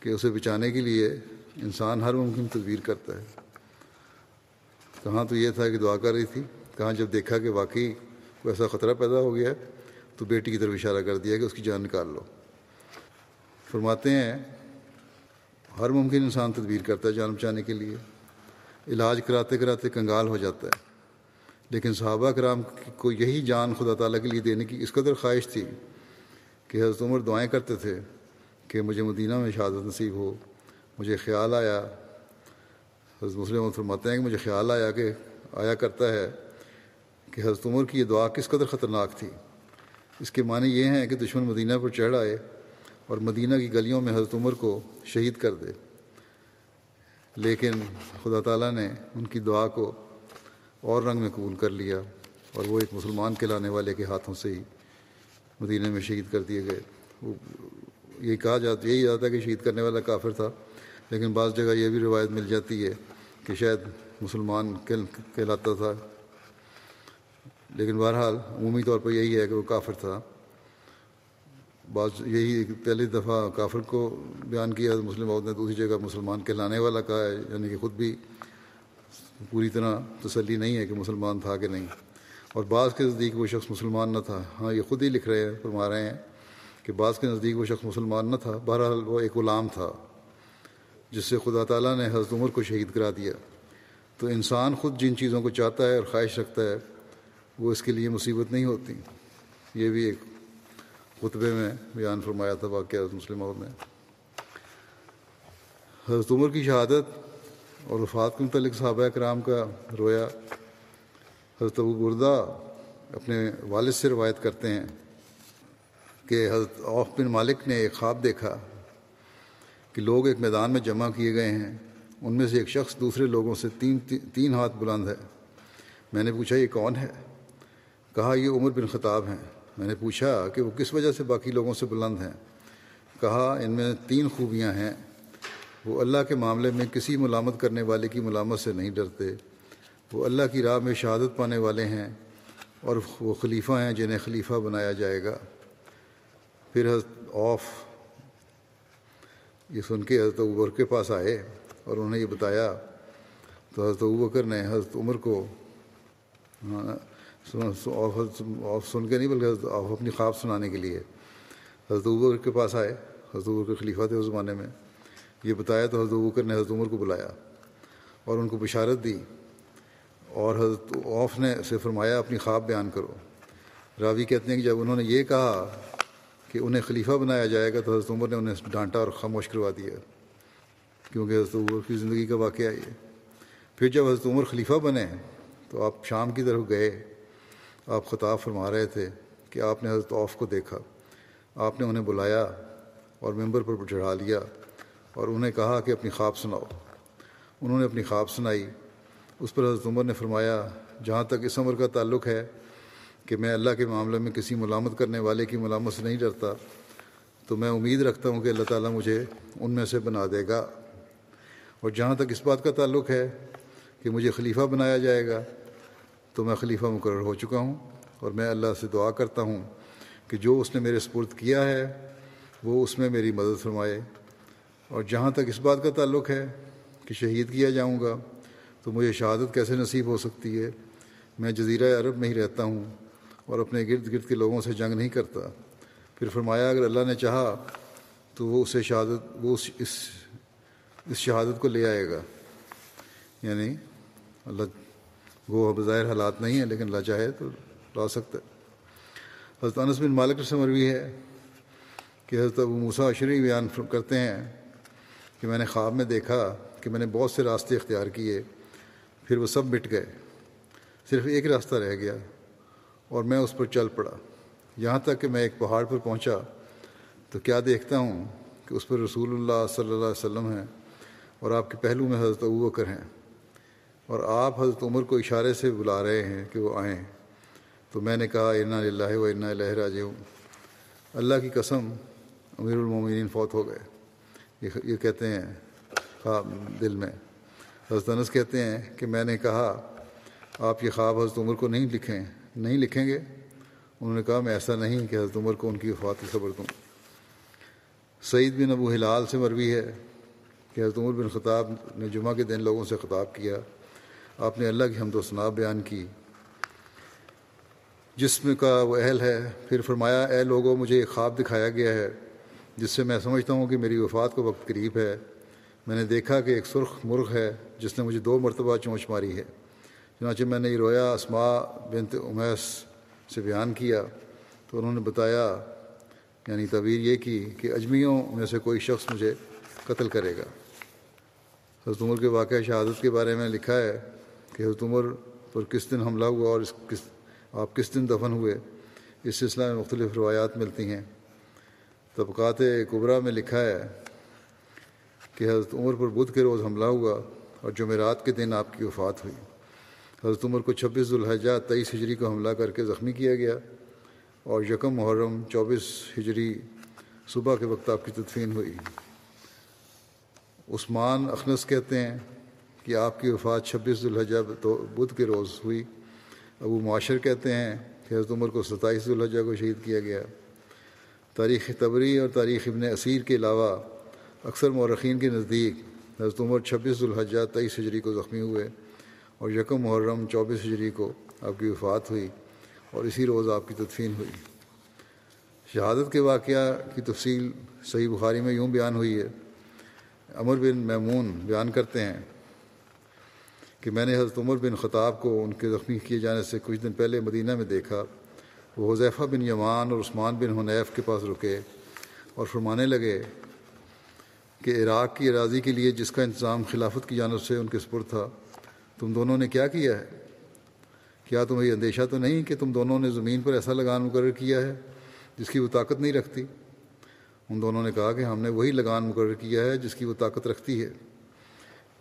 کہ اسے بچانے کے لیے انسان ہر ممکن تدبیر کرتا ہے۔ کہاں تو یہ تھا کہ دعا کر رہی تھی، کہاں جب دیکھا کہ واقعی کوئی ایسا خطرہ پیدا ہو گیا تو بیٹی کی طرف اشارہ کر دیا کہ اس کی جان نکال لو۔ فرماتے ہیں، ہر ممکن انسان تدبیر کرتا ہے جان بچانے کے لیے۔ علاج کراتے کراتے کنگال ہو جاتا ہے۔ لیکن صحابہ کرام کو یہی جان خدا تعالیٰ کے لیے دینے کی اس قدر خواہش تھی کہ حضرت عمر دعائیں کرتے تھے کہ مجھے مدینہ میں شہادت نصیب ہو، مجھے خیال آیا۔ حضرت مسلم فرماتے ہیں کہ مجھے خیال آیا کہ آیا کرتا ہے کہ حضرت عمر کی یہ دعا کس قدر خطرناک تھی۔ اس کے معنی یہ ہیں کہ دشمن مدینہ پر چڑھ آئے اور مدینہ کی گلیوں میں حضرت عمر کو شہید کر دے۔ لیکن خدا تعالیٰ نے ان کی دعا کو اور رنگ میں قبول کر لیا اور وہ ایک مسلمان کے لانے والے کے ہاتھوں سے ہی مدینہ میں شہید کر دیے گئے۔ وہ یہ کہا جاتا یہی جاتا ہے کہ شہید کرنے والا کافر تھا، لیکن بعض جگہ یہ بھی روایت مل جاتی ہے کہ شاید مسلمان کہلاتا تھا۔ لیکن بہرحال عمومی طور پر یہی ہے کہ وہ کافر تھا۔ بعض یہی پہلی دفعہ کافر کو بیان کیا، مسلم عورت نے دوسری جگہ مسلمان کہلانے والا کہا ہے یعنی کہ خود بھی پوری طرح تسلی نہیں ہے کہ مسلمان تھا کہ نہیں۔ اور بعض کے نزدیک وہ شخص مسلمان نہ تھا۔ ہاں یہ خود ہی لکھ رہے ہیں، فرما رہے ہیں کہ بعض کے نزدیک وہ شخص مسلمان نہ تھا، بہرحال وہ ایک غلام تھا، جس سے خدا تعالیٰ نے حضرت عمر کو شہید کرا دیا۔ تو انسان خود جن چیزوں کو چاہتا ہے اور خواہش رکھتا ہے، وہ اس کے لیے مصیبت نہیں ہوتی۔ یہ بھی ایک خطبے میں بیان فرمایا تھا واقعہ حضرت مسلم نے۔ حضرت عمر کی شہادت اور وفات کے متعلق صحابہ کرام کا رویا۔ حضرت ابو اپنے والد سے روایت کرتے ہیں کہ حضرت اوف بن مالک نے ایک خواب دیکھا کہ لوگ ایک میدان میں جمع کیے گئے ہیں۔ ان میں سے ایک شخص دوسرے لوگوں سے تین تین ہاتھ بلند ہے۔ میں نے پوچھا، یہ کون ہے؟ کہا، یہ عمر بن خطاب ہیں۔ میں نے پوچھا کہ وہ کس وجہ سے باقی لوگوں سے بلند ہیں۔ کہا، ان میں تین خوبیاں ہیں۔ وہ اللہ کے معاملے میں کسی ملامت کرنے والے کی ملامت سے نہیں ڈرتے۔ وہ اللہ کی راہ میں شہادت پانے والے ہیں اور وہ خلیفہ ہیں جنہیں خلیفہ بنایا جائے گا۔ پھر حضرت اوف یہ سن کے حضرت عبر کے پاس آئے اور انہوں نے یہ بتایا۔ تو حضرت ابکر نے حضرت عمر کو ہاں، آف سن کے نہیں بلکہ حضرت آف اپنی خواب سنانے کے لیے۔ حضرت عبر کے پاس آئے، حضرت عبر کے خلیفہ تھے اس زمانے میں۔ یہ بتایا تو حضرت عبر نے حضرت عمر کو بلایا اور ان کو بشارت دی۔ اور حضرت اوف نے سے فرمایا، اپنی خواب بیان کرو۔ راوی کہتے ہیں کہ جب انہوں نے یہ کہا کہ انہیں خلیفہ بنایا جائے گا، تو حضرت عمر نے انہیں ڈانٹا اور خاموش کروا دیا، کیونکہ حضرت عمر کی زندگی کا واقعہ یہ۔ پھر جب حضرت عمر خلیفہ بنے، تو آپ شام کی طرف گئے۔ آپ خطاب فرما رہے تھے کہ آپ نے حضرت اوف کو دیکھا۔ آپ نے انہیں بلایا اور ممبر پر چڑھا لیا اور انہیں کہا کہ اپنی خواب سناؤ۔ انہوں نے اپنی خواب سنائی۔ اس پر حضرت عمر نے فرمایا، جہاں تک اس عمر کا تعلق ہے کہ میں اللہ کے معاملے میں کسی ملامت کرنے والے کی ملامت سے نہیں ڈرتا، تو میں امید رکھتا ہوں کہ اللہ تعالیٰ مجھے ان میں سے بنا دے گا۔ اور جہاں تک اس بات کا تعلق ہے کہ مجھے خلیفہ بنایا جائے گا، تو میں خلیفہ مقرر ہو چکا ہوں۔ اور میں اللہ سے دعا کرتا ہوں کہ جو اس نے میرے سپرد کیا ہے، وہ اس میں میری مدد فرمائے۔ اور جہاں تک اس بات کا تعلق ہے کہ شہید کیا جاؤں گا تو مجھے شہادت کیسے نصیب ہو سکتی ہے؟ میں جزیرہ عرب میں ہی رہتا ہوں اور اپنے گرد گرد کے لوگوں سے جنگ نہیں کرتا۔ پھر فرمایا، اگر اللہ نے چاہا تو وہ اسے شہادت، وہ اس اس شہادت کو لے آئے گا۔ یعنی اللہ وہ بظاہر حالات نہیں ہیں، لیکن اللہ چاہے تو لا سکتا ہے۔ حضرت انس بن مالک سے مروی ہے کہ حضرت ابو موسا عشری بیان کرتے ہیں کہ میں نے خواب میں دیکھا کہ میں نے بہت سے راستے اختیار کیے۔ پھر وہ سب مٹ گئے۔ صرف ایک راستہ رہ گیا اور میں اس پر چل پڑا۔ یہاں تک کہ میں ایک پہاڑ پر پہنچا تو کیا دیکھتا ہوں کہ اس پر رسول اللہ صلی اللہ علیہ وسلم ہیں اور آپ کے پہلو میں حضرت ابو بکر ہیں۔ اور آپ حضرت عمر کو اشارے سے بلا رہے ہیں کہ وہ آئیں۔ تو میں نے کہا، انا اللہ و انا الہ راجعون۔ اللہ کی قسم، امیر المومنین فوت ہو گئے۔ یہ یہ کہتے ہیں، خواب دل میں۔ حضرت انس کہتے ہیں کہ میں نے کہا، آپ یہ خواب حضرت عمر کو نہیں لکھیں نہیں لکھیں گے؟ انہوں نے کہا، میں ایسا نہیں کہ حضرت عمر کو ان کی وفات کی خبر دوں۔ سعید بن ابو ہلال سے مروی ہے کہ حضرت عمر بن خطاب نے جمعہ کے دن لوگوں سے خطاب کیا۔ آپ نے اللہ کی حمد و ثناء بیان کی۔ جسم کا وہ اہل ہے۔ پھر فرمایا، اے لوگوں مجھے ایک خواب دکھایا گیا ہے، جس سے میں سمجھتا ہوں کہ میری وفات کو وقت قریب ہے۔ میں نے دیکھا کہ ایک سرخ مرغ ہے جس نے مجھے دو مرتبہ چونچ ماری ہے۔ چنانچہ میں نے یہ رویا اسما بنت امیس سے بیان کیا تو انہوں نے بتایا یعنی تعبیر یہ کی کہ اجمیوں میں سے کوئی شخص مجھے قتل کرے گا۔ حضرت عمر کے واقعہ شہادت کے بارے میں لکھا ہے کہ حضرت عمر پر کس دن حملہ ہوا اور اس کس، آپ کس دن دفن ہوئے۔ اس سلسلہ میں مختلف روایات ملتی ہیں۔ طبقات قبرا میں لکھا ہے کہ حضرت عمر پر بدھ کے روز حملہ ہوا اور جمعرات کے دن آپ کی وفات ہوئی۔ حضرت عمر کو چھبیس ذوالحجہ تیئیس ہجری کو حملہ کر کے زخمی کیا گیا اور یکم محرم چوبیس ہجری صبح کے وقت آپ کی تدفین ہوئی۔ عثمان اخنس کہتے ہیں کہ آپ کی وفات چھبیس ذوالحجہ بدھ کے روز ہوئی۔ ابو معاشر کہتے ہیں کہ حضرت عمر کو ستائیس ذوالحجہ کو شہید کیا گیا۔ تاریخ تبری اور تاریخ ابن اسیر کے علاوہ اکثر مورخین کے نزدیک حضرت عمر چھبیس ذوالحجہ تیئیس ہجری کو زخمی ہوئے اور یکم محرم چوبیس ہجری کو آپ کی وفات ہوئی اور اسی روز آپ کی تدفین ہوئی۔ شہادت کے واقعہ کی تفصیل صحیح بخاری میں یوں بیان ہوئی ہے۔ عمر بن میمون بیان کرتے ہیں کہ میں نے حضرت عمر بن خطاب کو ان کے زخمی کیے جانے سے کچھ دن پہلے مدینہ میں دیکھا۔ وہ حذیفہ بن یمان اور عثمان بن حنیف کے پاس رکے اور فرمانے لگے کہ عراق کی اراضی کے لیے جس کا انتظام خلافت کی جانب سے ان کے سپر تھا، تم دونوں نے کیا کیا ہے؟ کیا تمہیں یہ اندیشہ تو نہیں کہ تم دونوں نے زمین پر ایسا لگان مقرر کیا ہے جس کی وہ طاقت نہیں رکھتی؟ ان دونوں نے کہا کہ ہم نے وہی لگان مقرر کیا ہے جس کی وہ طاقت رکھتی ہے۔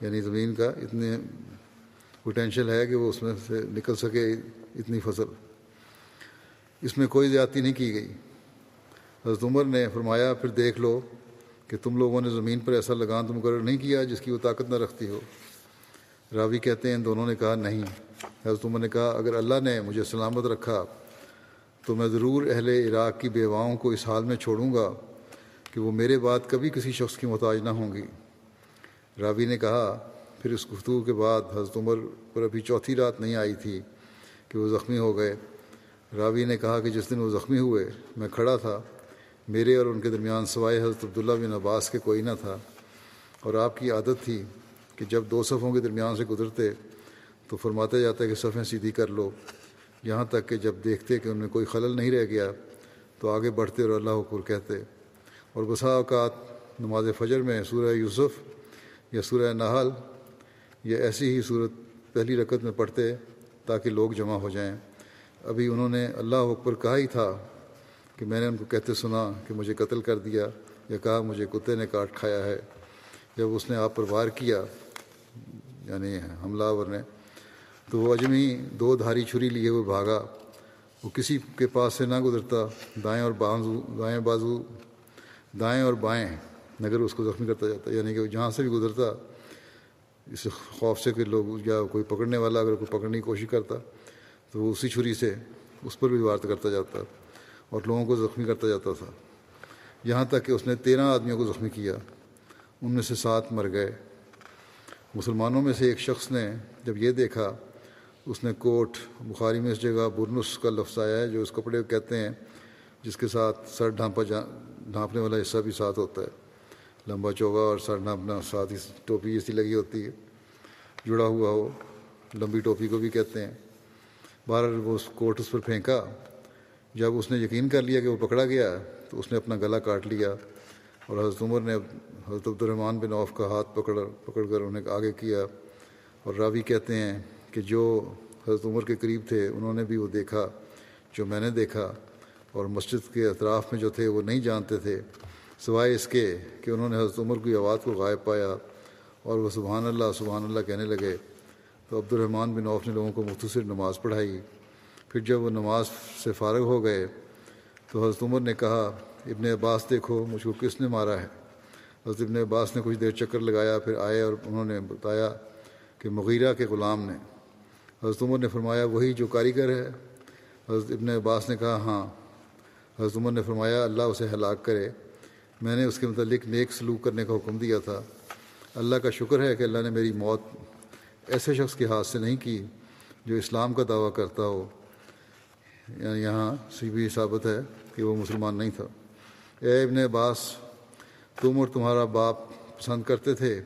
یعنی زمین کا اتنے پوٹینشیل ہے کہ وہ اس میں سے نکل سکے اتنی فصل اس میں کوئی زیادتی نہیں کی گئی۔ حضرت عمر نے فرمایا، پھر دیکھ لو کہ تم لوگوں نے زمین پر ایسا لگان تو مقرر نہیں کیا جس کی وہ طاقت نہ رکھتی ہو۔ راوی کہتے ہیں، ان دونوں نے کہا، نہیں۔ حضرت عمر نے کہا، اگر اللہ نے مجھے سلامت رکھا، تو میں ضرور اہل عراق کی بیواؤں کو اس حال میں چھوڑوں گا کہ وہ میرے بعد کبھی کسی شخص کی محتاج نہ ہوں گی۔ راوی نے کہا، پھر اس گفتگو کے بعد حضرت عمر پر ابھی چوتھی رات نہیں آئی تھی کہ وہ زخمی ہو گئے۔ راوی نے کہا کہ جس دن وہ زخمی ہوئے، میں کھڑا تھا۔ میرے اور ان کے درمیان سوائے حضرت عبداللہ بن عباس کے کوئی نہ تھا، اور آپ کی عادت تھی کہ جب دو صفوں کے درمیان سے گزرتے تو فرماتے جاتا ہے کہ صفیں سیدھی کر لو۔ یہاں تک کہ جب دیکھتے کہ ان میں کوئی خلل نہیں رہ گیا تو آگے بڑھتے اور اللہ حکر کہتے۔ اور بسا اوقات نماز فجر میں سورہ یوسف یا سورہ نحل یا ایسی ہی صورت پہلی رکعت میں پڑھتے تاکہ لوگ جمع ہو جائیں۔ ابھی انہوں نے اللہ اکبر کہا ہی تھا کہ میں نے ان کو کہتے سنا کہ مجھے قتل کر دیا یا کہا مجھے کتے نے کاٹ کھایا ہے۔ جب اس نے آپ پر وار کیا یعنی حملہ آور نے، تو وہ اجمی دو دھاری چھری لیے ہوئے بھاگا۔ وہ کسی کے پاس سے نہ گزرتا، دائیں اور بازو، دائیں بازو، دائیں اور بائیں نگر اس کو زخمی کرتا جاتا۔ یعنی کہ جہاں سے بھی گزرتا، اس خوف سے کہ لوگ یا کوئی پکڑنے والا اگر کوئی پکڑنے کی کوشش کرتا، تو وہ اسی چھری سے اس پر بھی وارت کرتا جاتا۔ اور لوگوں کو زخمی کرتا جاتا تھا۔ یہاں تک کہ اس نے تیرہ آدمیوں کو زخمی کیا۔ ان میں سے سات مر گئے۔ مسلمانوں میں سے ایک شخص نے جب یہ دیکھا، اس نے کوٹ، بخاری میں اس جگہ برنس کا لفظ آیا ہے جو اس کپڑے کو کہتے ہیں، جس کے ساتھ سر ڈھانپا جا، ڈھانپنے والا حصہ بھی ساتھ ہوتا ہے۔ لمبا چوگا اور سر ڈھانپنا، ساتھ ہی ٹوپی ایسی لگی ہوتی ہے۔ جڑا ہوا ہو، لمبی ٹوپی کو بھی کہتے ہیں۔ بہر وہ اس کوٹ اس پر پھینکا۔ جب اس نے یقین کر لیا کہ وہ پکڑا گیا، تو اس نے اپنا گلا کاٹ لیا اور حضرت عمر نے حضرت عبد الرحمٰن بن عوف کا ہاتھ پکڑ پکڑ کر انہیں آگے کیا اور راوی کہتے ہیں کہ جو حضرت عمر کے قریب تھے، انہوں نے بھی وہ دیکھا جو میں نے دیکھا اور مسجد کے اطراف میں جو تھے وہ نہیں جانتے تھے، سوائے اس کے کہ انہوں نے حضرت عمر کی آواز کو غائب پایا اور وہ سبحان اللہ سبحان اللہ کہنے لگے۔ تو عبد الرحمن بن عوف نے لوگوں کو مختصر نماز پڑھائی۔ پھر جب وہ نماز سے فارغ ہو گئے تو حضرت عمر نے کہا، ابن عباس دیکھو، مجھ کو کس نے مارا ہے؟ حضرت ابن عباس نے کچھ دیر چکر لگایا، پھر آئے اور انہوں نے بتایا کہ مغیرہ کے غلام نے۔ حضرت عمر نے فرمایا، وہی جو کاریگر ہے؟ حضرت ابن عباس نے کہا ہاں۔ حضرت عمر نے فرمایا، اللہ اسے ہلاک کرے۔ میں نے اس کے متعلق نیک سلوک کرنے کا حکم دیا تھا۔ اللہ کا شکر ہے کہ اللہ نے میری موت ایسے شخص کے ہاتھ سے نہیں کی جو اسلام کا دعویٰ کرتا ہو۔ یعنی یہاں سی بھی ثابت ہے کہ وہ مسلمان نہیں تھا۔ اے ابن عباس، تم اور تمہارا باپ پسند کرتے تھے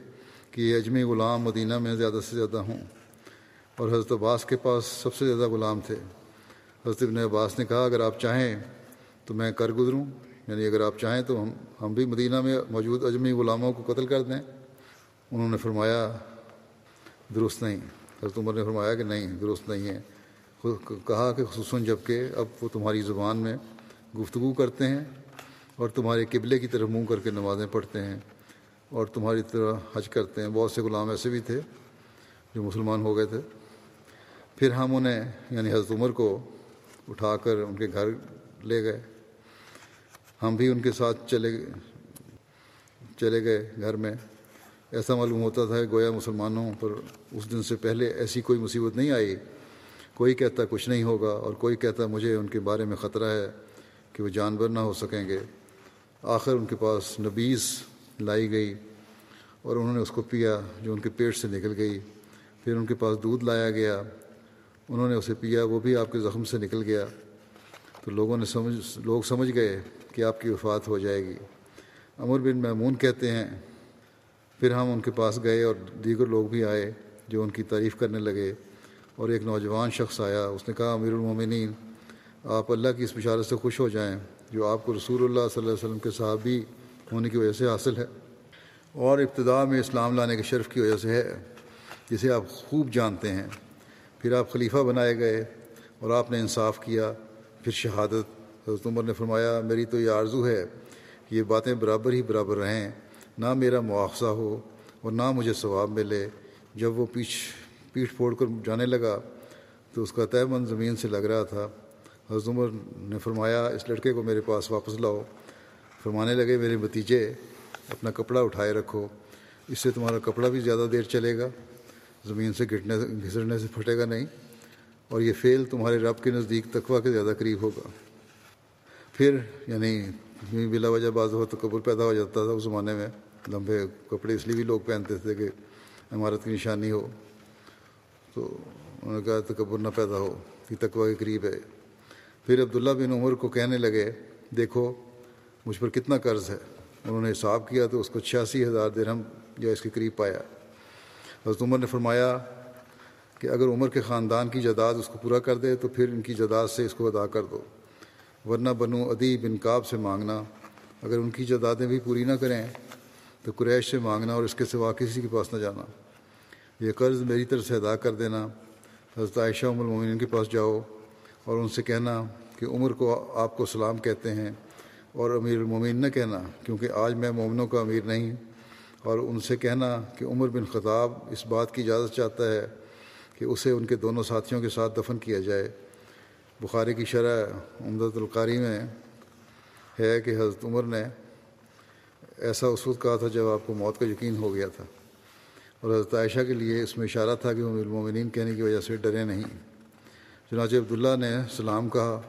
کہ یہ اجمی غلام مدینہ میں زیادہ سے زیادہ ہوں۔ اور حضرت عباس کے پاس سب سے زیادہ غلام تھے۔ حضرت ابن عباس نے کہا، اگر آپ چاہیں تو میں کر گزروں۔ یعنی اگر آپ چاہیں تو ہم ہم بھی مدینہ میں موجود اجمی غلاموں کو قتل کر دیں۔ انہوں نے فرمایا، درست نہیں۔ حضرت عمر نے فرمایا کہ نہیں، درست نہیں ہے۔ کہا کہ خصوصاً جبکہ اب وہ تمہاری زبان میں گفتگو کرتے ہیں اور تمہارے قبلے کی طرف منہ کر کے نمازیں پڑھتے ہیں اور تمہاری طرح حج کرتے ہیں۔ بہت سے غلام ایسے بھی تھے جو مسلمان ہو گئے تھے۔ پھر ہم انہیں یعنی حضرت عمر کو اٹھا کر ان کے گھر لے گئے۔ ہم بھی ان کے ساتھ چلے چلے گئے گھر میں۔ ایسا معلوم ہوتا تھا کہ گویا مسلمانوں پر اس دن سے پہلے ایسی کوئی مصیبت نہیں آئی۔ کوئی کہتا کچھ نہیں ہوگا اور کوئی کہتا مجھے ان کے بارے میں خطرہ ہے کہ وہ جانور نہ ہو سکیں گے۔ آخر ان کے پاس نبیز لائی گئی اور انہوں نے اس کو پیا جو ان کے پیٹ سے نکل گئی۔ پھر ان کے پاس دودھ لایا گیا، انہوں نے اسے پیا، وہ بھی آپ کے زخم سے نکل گیا۔ تو لوگوں نے سمجھ، لوگ سمجھ گئے کہ آپ کی وفات ہو جائے گی۔ امر بن محمون کہتے ہیں، پھر ہم ان کے پاس گئے اور دیگر لوگ بھی آئے جو ان کی تعریف کرنے لگے۔ اور ایک نوجوان شخص آیا، اس نے کہا، امیر المومنین، آپ اللہ کی اس بشارت سے خوش ہو جائیں، جو آپ کو رسول اللہ صلی اللہ علیہ وسلم کے صحابی ہونے کی وجہ سے حاصل ہے۔ اور ابتدا میں اسلام لانے کے شرف کی وجہ سے ہے، جسے آپ خوب جانتے ہیں۔ پھر آپ خلیفہ بنائے گئے اور آپ نے انصاف کیا۔ پھر شہادت، حضرت عمر نے فرمایا، میری تو یہ آرزو ہے کہ یہ باتیں برابر ہی برابر رہیں۔ نہ میرا مواخذہ ہو اور نہ مجھے ثواب ملے۔ جب وہ پیچھ پیٹھ پھوڑ کر جانے لگا تو اس کا طے مند زمین سے لگ رہا تھا۔ حضرت عمر نے فرمایا، اس لڑکے کو میرے پاس واپس لاؤ۔ فرمانے لگے، میرے بتیجے، اپنا کپڑا اٹھائے رکھو۔ اس سے تمہارا کپڑا بھی زیادہ دیر چلے گا۔ زمین سے گھٹنے، گھسڑنے سے پھٹے گا نہیں۔ اور یہ فعل تمہارے رب کے نزدیک تقوا کے زیادہ قریب ہوگا۔ پھر یعنی بلا وجہ بعض ہو تو قبر پیدا ہو جاتا تھا اس زمانے میں۔ لمبے کپڑے اس لیے بھی لوگ پہنتے تھے کہ عمارت کی نشانی ہو۔ تو انہوں نے کہا تکبر نہ پیدا ہو، کہ تقوا کے قریب ہے۔ پھر عبداللہ بن عمر کو کہنے لگے، دیکھو، مجھ پر کتنا قرض ہے۔ انہوں نے حساب کیا تو اس کو چھیاسی ہزار درہم جو اس کے قریب پایا۔ حضرت عمر نے فرمایا کہ اگر عمر کے خاندان کی جداد اس کو پورا کر دے تو پھر ان کی جداد سے اس کو ادا کر دو۔ ورنہ بنو ادی بن کاب سے مانگنا، اگر ان کی جدادیں بھی پوری نہ کریں تو قریش سے مانگنا اور اس کے سوا کسی کے پاس نہ جانا۔ یہ قرض میری طرف سے ادا کر دینا۔ حضرت عائشہ ام المومنین کے پاس جاؤ اور ان سے کہنا کہ عمر کو آپ کو سلام کہتے ہیں اور امیر المومن نہ کہنا کیونکہ آج میں مومنوں کا امیر نہیں۔ اور ان سے کہنا کہ عمر بن خطاب اس بات کی اجازت چاہتا ہے کہ اسے ان کے دونوں ساتھیوں کے ساتھ دفن کیا جائے۔ بخاری کی شرح عمدت القاری میں ہے کہ حضرت عمر نے ایسا اس وقت کہا تھا جب آپ کو موت کا یقین ہو گیا تھا۔ اور حضرت عائشہ کے لیے اس میں اشارہ تھا کہ وہ المومنین کہنے کی وجہ سے ڈرے نہیں۔ چنانچہ عبداللہ نے سلام کہا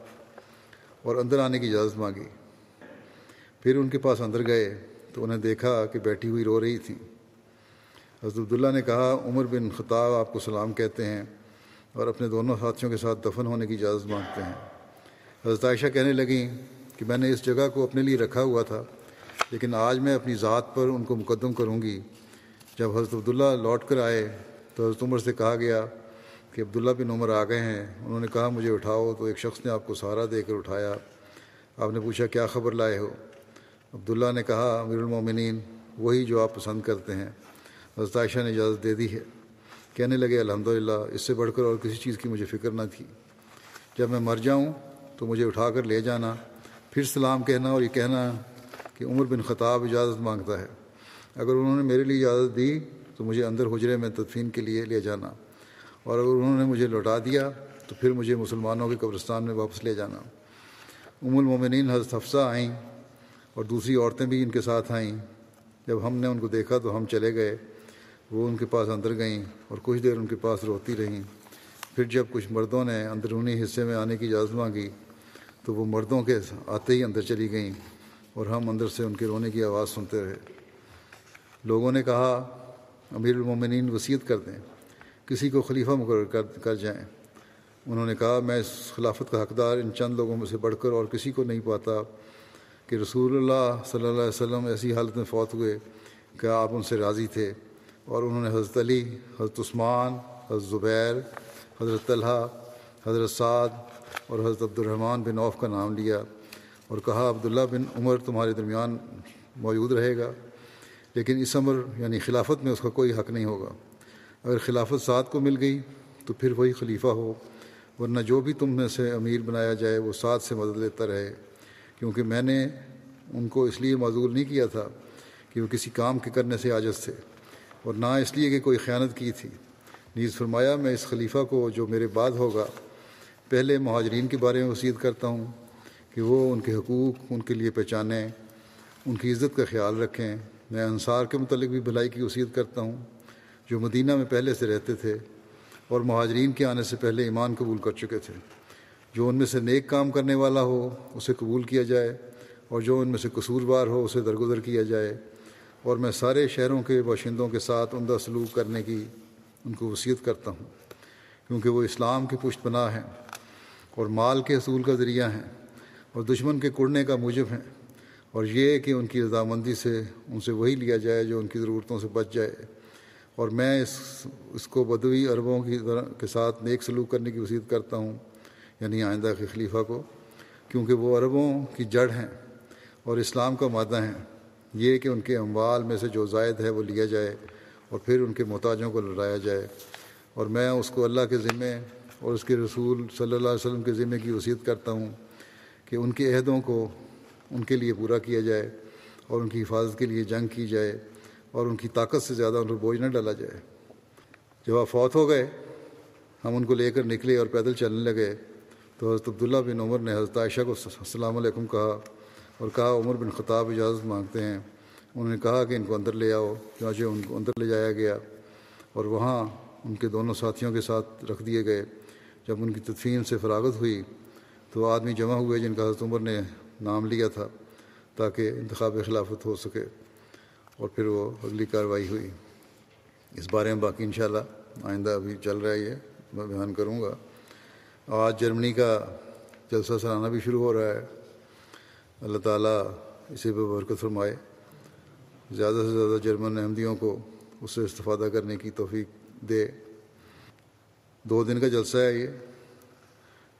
اور اندر آنے کی اجازت مانگی۔ پھر ان کے پاس اندر گئے تو انہیں دیکھا کہ بیٹھی ہوئی رو رہی تھیں حضرت عبداللہ نے کہا، عمر بن خطاب آپ کو سلام کہتے ہیں اور اپنے دونوں ساتھیوں کے ساتھ دفن ہونے کی اجازت مانگتے ہیں۔ حضرت عائشہ کہنے لگیں کہ میں نے اس جگہ کو اپنے لیے رکھا ہوا تھا، لیکن آج میں اپنی ذات پر ان کو مقدم کروں گی۔ جب حضرت عبداللہ لوٹ کر آئے تو حضرت عمر سے کہا گیا کہ عبداللہ بن عمر آ گئے ہیں۔ انہوں نے کہا، مجھے اٹھاؤ۔ تو ایک شخص نے آپ کو سہارا دے کر اٹھایا۔ آپ نے پوچھا، کیا خبر لائے ہو؟ عبداللہ نے کہا، امیر المومنین، وہی جو آپ پسند کرتے ہیں۔ حضرت عائشہ نے اجازت دے دی ہے۔ کہنے لگے، الحمدللہ، اس سے بڑھ کر اور کسی چیز کی مجھے فکر نہ تھی۔ جب میں مر جاؤں تو مجھے اٹھا کر لے جانا۔ پھر سلام کہنا اور یہ کہنا کہ عمر بن خطاب اجازت مانگتا ہے۔ اگر انہوں نے میرے لیے اجازت دی تو مجھے اندر حجرے میں تدفین کے لیے لے جانا۔ اور اگر انہوں نے مجھے لوٹا دیا تو پھر مجھے مسلمانوں کے قبرستان میں واپس لے جانا۔ ام المومنین حضرت حفصہ آئیں اور دوسری عورتیں بھی ان کے ساتھ آئیں۔ جب ہم نے ان کو دیکھا تو ہم چلے گئے۔ وہ ان کے پاس اندر گئیں اور کچھ دیر ان کے پاس روتی رہیں۔ پھر جب کچھ مردوں نے اندرونی حصے میں آنے کی اجازت مانگی تو وہ مردوں کے آتے ہی اندر چلی گئیں اور ہم اندر سے ان کے رونے کی آواز سنتے رہے۔ لوگوں نے کہا، امیر المومنین وصیت کر دیں، کسی کو خلیفہ مقرر کر کر جائیں۔ انہوں نے کہا، میں اس خلافت کا حقدار ان چند لوگوں میں سے بڑھ کر اور کسی کو نہیں پاتا کہ رسول اللہ صلی اللہ علیہ وسلم ایسی حالت میں فوت ہوئے کہ آپ ان سے راضی تھے۔ اور انہوں نے حضرت علی، حضرت عثمان، حضرت زبیر، حضرت طلحہ، حضرت سعد اور حضرت عبد الرحمٰن بن عوف کا نام لیا اور کہا، عبداللہ بن عمر تمہارے درمیان موجود رہے گا۔ لیکن اس عمر یعنی خلافت میں اس کا کوئی حق نہیں ہوگا۔ اگر خلافت سعد کو مل گئی تو پھر وہی خلیفہ ہو۔ ورنہ جو بھی تم میں سے امیر بنایا جائے، وہ سعد سے مدد لیتا رہے۔ کیونکہ میں نے ان کو اس لیے معذور نہیں کیا تھا کہ وہ کسی کام کے کرنے سے عاجز تھے۔ اور نہ اس لیے کہ کوئی خیانت کی تھی۔ نیز فرمایا، میں اس خلیفہ کو جو میرے بعد ہوگا، پہلے مہاجرین کے بارے میں وصیت کرتا ہوں کہ وہ ان کے حقوق ان کے لیے پہچانیں، ان کی عزت کا خیال رکھیں۔ میں انصار کے متعلق بھی بھلائی کی وصیت کرتا ہوں، جو مدینہ میں پہلے سے رہتے تھے اور مہاجرین کے آنے سے پہلے ایمان قبول کر چکے تھے۔ جو ان میں سے نیک کام کرنے والا ہو، اسے قبول کیا جائے، اور جو ان میں سے قصوروار ہو، اسے درگزر کیا جائے۔ اور میں سارے شہروں کے باشندوں کے ساتھ عمدہ سلوک کرنے کی ان کو وصیت کرتا ہوں، کیونکہ وہ اسلام کی پشت پناہ ہیں اور مال کے حصول کا ذریعہ ہیں اور دشمن کے کڑنے کا موجب ہیں۔ اور یہ کہ ان کی رضامندی سے ان سے وہی لیا جائے جو ان کی ضرورتوں سے بچ جائے۔ اور میں اس اس کو بدوی عربوں کی کے ساتھ نیک سلوک کرنے کی وصیت کرتا ہوں یعنی آئندہ کے خلیفہ کو، کیونکہ وہ عربوں کی جڑ ہیں اور اسلام کا مادہ ہیں۔ یہ کہ ان کے اموال میں سے جو زائد ہے وہ لیا جائے اور پھر ان کے محتاجوں کو لڑایا جائے۔ اور میں اس کو اللہ کے ذمے اور اس کے رسول صلی اللہ علیہ وسلم کے ذمے کی وصیت کرتا ہوں کہ ان کے عہدوں کو ان کے لیے پورا کیا جائے اور ان کی حفاظت کے لیے جنگ کی جائے اور ان کی طاقت سے زیادہ ان پر بوجھ نہ ڈالا جائے۔ جب آپ فوت ہو گئے، ہم ان کو لے کر نکلے اور پیدل چلنے لگے تو حضرت عبداللہ بن عمر نے حضرت عائشہ کو السلام علیکم کہا اور کہا، عمر بن خطاب اجازت مانگتے ہیں۔ انہوں نے کہا کہ ان کو اندر لے آؤ، چنانچہ ان کو اندر لے جایا گیا اور وہاں ان کے دونوں ساتھیوں کے ساتھ رکھ دیے گئے۔ جب ان کی تدفین سے فراغت ہوئی تو آدمی جمع ہوئے جن کا حضرت عمر نے نام لیا تھا تاکہ انتخاب خلافت ہو سکے اور پھر وہ اگلی کارروائی ہوئی۔ اس بارے میں باقی انشاءاللہ آئندہ ابھی چل رہا ہے یہ، میں بیان کروں گا۔ آج جرمنی کا جلسہ سلانہ بھی شروع ہو رہا ہے۔ اللہ تعالیٰ اسی پہ برکت فرمائے۔ زیادہ سے زیادہ جرمن احمدیوں کو اس سے استفادہ کرنے کی توفیق دے۔ دو دن کا جلسہ ہے یہ۔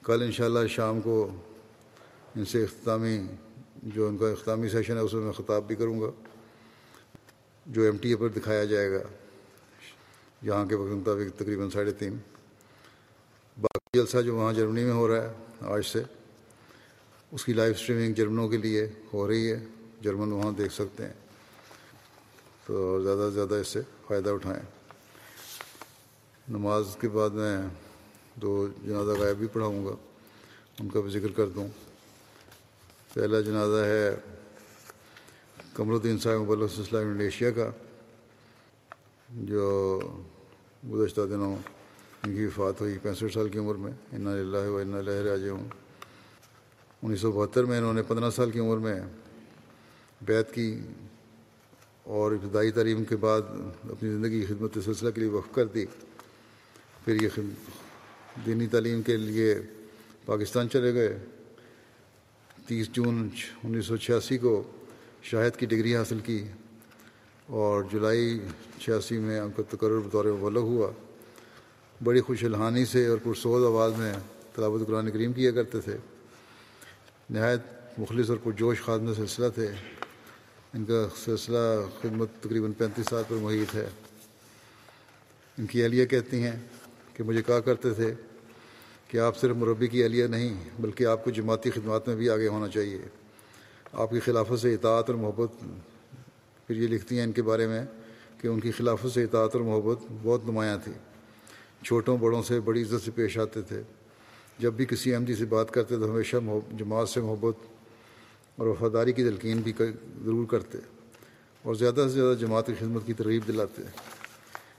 کل انشاءاللہ شام کو ان سے اختتامی جو ان کا اختتامی سیشن ہے، اس میں میں خطاب بھی کروں گا، جو ایم ٹی اے پر دکھایا جائے گا یہاں کے وقت مطابق تقریباً ساڑھے تین۔ باقی جلسہ جو وہاں جرمنی میں ہو رہا ہے، آج سے، اس کی لائیو اسٹریمنگ جرمنوں کے لیے ہو رہی ہے۔ جرمن وہاں دیکھ سکتے ہیں۔ تو زیادہ سے زیادہ اس سے فائدہ اٹھائیں۔ نماز کے بعد میں دو جنازہ غائب بھی پڑھاؤں گا، ان کا بھی ذکر کر دوں۔ پہلا جنازہ ہے قمر الدین صاحب مبلغ سلسلہ انڈونیشیا کا، جو گزشتہ دنوں ان کی وفات ہوئی پینسٹھ سال کی عمر میں۔ انا اللہ و انا لہر راج ہوں انیس سو بہتر میں انہوں نے پندرہ سال کی عمر میں بیت کی اور ابتدائی تعلیم کے بعد اپنی زندگی کی خدمت سلسلہ کے لیے وقف کر دی۔ پھر یہ دینی تعلیم کے لیے پاکستان چلے گئے۔ تیس جون انیس سو چھیاسی کو شاہد کی ڈگری حاصل کی اور جولائی چھیاسی میں ان کا تقرر بطور مبلغ ہوا۔ بڑی خوش الحانی سے اور پرسوز آواز میں تلاوت قرآن کریم کیا کرتے تھے۔ نہایت مخلص اور پرجوش خادم سلسلہ تھے۔ ان کا سلسلہ خدمت تقریباً پینتیس سال پر محیط ہے۔ ان کی اہلیہ کہتی ہیں کہ مجھے کہا کرتے تھے کہ آپ صرف مربی کی اہلیہ نہیں، بلکہ آپ کو جماعتی خدمات میں بھی آگے ہونا چاہیے۔ آپ کی خلافت سے اطاعت اور محبت، پھر یہ لکھتی ہیں ان کے بارے میں کہ ان کی خلافت سے اطاعت اور محبت بہت نمایاں تھی۔ چھوٹوں بڑوں سے بڑی عزت سے پیش آتے تھے۔ جب بھی کسی احمدی سے بات کرتے تو ہمیشہ جماعت سے محبت اور وفاداری کی تلقین بھی ضرور کرتے اور زیادہ سے زیادہ جماعت کی خدمت کی ترغیب دلاتے۔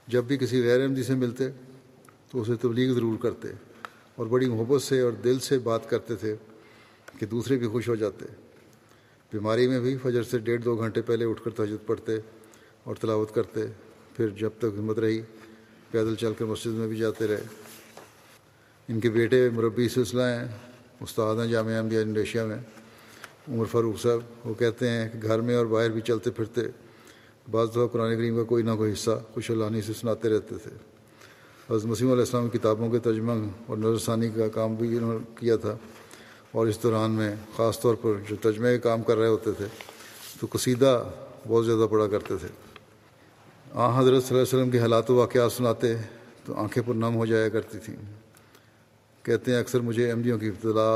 جب بھی کسی غیر احمدی سے ملتے تو اسے تبلیغ ضرور کرتے۔ اور بڑی محبت سے اور دل سے بات کرتے تھے کہ دوسرے بھی خوش ہو جاتے۔ بیماری میں بھی فجر سے ڈیڑھ دو گھنٹے پہلے اٹھ کر تجد پڑھتے اور تلاوت کرتے۔ پھر جب تک ہمت رہی، پیدل چل کر مسجد میں بھی جاتے رہے۔ ان کے بیٹے مربی سلسلہ ہیں، استاد ہیں جامعہ احمدیہ انڈویشیا میں۔ عمر فاروق صاحب، وہ کہتے ہیں کہ گھر میں اور باہر بھی چلتے پھرتے۔ بعض دفعہ قرآن کریم کا کوئی نہ کوئی حصہ خوش اللہانی سے سناتے رہتے تھے۔ حضرت مسیم علیہ السلام کی کتابوں کے ترجمہ اور نظر ثانی کا کام بھی انہوں نے کیا تھا اور اس دوران میں خاص طور پر جو ترجمے کا کام کر رہے ہوتے تھے تو قصیدہ بہت زیادہ پڑھا کرتے تھے۔ آ حضرت صلی اللہ علیہ وسلم کے حالات و واقعات سناتے تو آنکھیں پر نم ہو جایا کرتی تھیں۔ کہتے ہیں اکثر مجھے احمدیوں کی ابتدا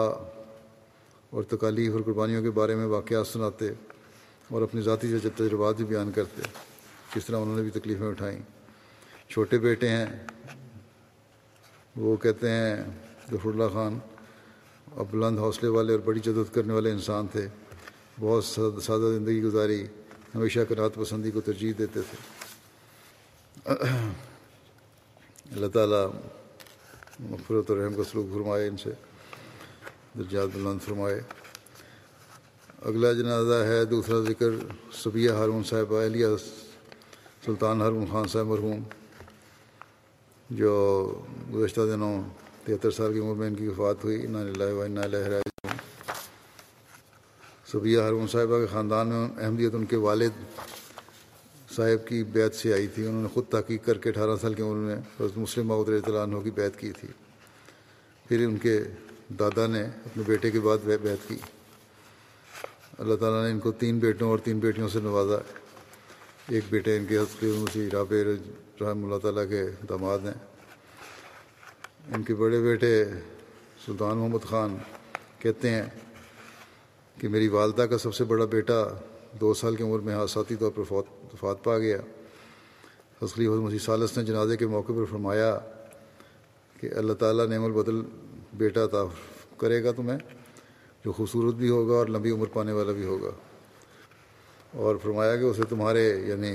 اور تکالیف اور قربانیوں کے بارے میں واقعات سناتے اور اپنی ذاتی تجربات بھی بیان کرتے کس طرح انہوں نے بھی تکلیفیں اٹھائیں۔ چھوٹے بیٹے ہیں وہ کہتے ہیں ظفر اللہ خان اب بلند حوصلے والے اور بڑی جدت کرنے والے انسان تھے۔ بہت سادہ زندگی گزاری، ہمیشہ کرات پسندی کو ترجیح دیتے تھے۔ اللہ تعالیٰ مغفرت و رحم کا سلوک فرمائے ان سے۔ درجات بلند فرمائے۔ اگلا جنازہ ہے، دوسرا ذکر صبیہ ہارون صاحب اہلیہ سلطان ہارون خان صاحب مرحوم۔ جو گزشتہ دنوں تہتر سال کی عمر میں ان کی وفات ہوئی لہرائے صبیہ ہارون صاحبہ کے خاندان میں احمدیت ان کے والد صاحب کی بیت سے آئی تھی۔ انہوں نے خود تحقیق کر کے اٹھارہ سال کی عمر میں حضرت مسلم محدود عنہ کی بیت کی تھی۔ پھر ان کے دادا نے اپنے بیٹے کے بعد بیت کی۔ اللہ تعالیٰ نے ان کو تین بیٹوں اور تین بیٹیوں سے نوازا۔ ایک بیٹے ان کے مسیح رابع رحم اللہ تعالیٰ کے داماد ہیں۔ ان کے بڑے بیٹے سلطان محمد خان کہتے ہیں کہ میری والدہ کا سب سے بڑا بیٹا دو سال کی عمر میں حادثاتی طور پر وفات پا گیا۔ حسلی حضرت مسیح سالس نے جنازے کے موقع پر فرمایا کہ اللہ تعالیٰ نعم البدل بیٹا تھا کرے گا تمہیں، جو خوبصورت بھی ہوگا اور لمبی عمر پانے والا بھی ہوگا۔ اور فرمایا کہ اسے تمہارے یعنی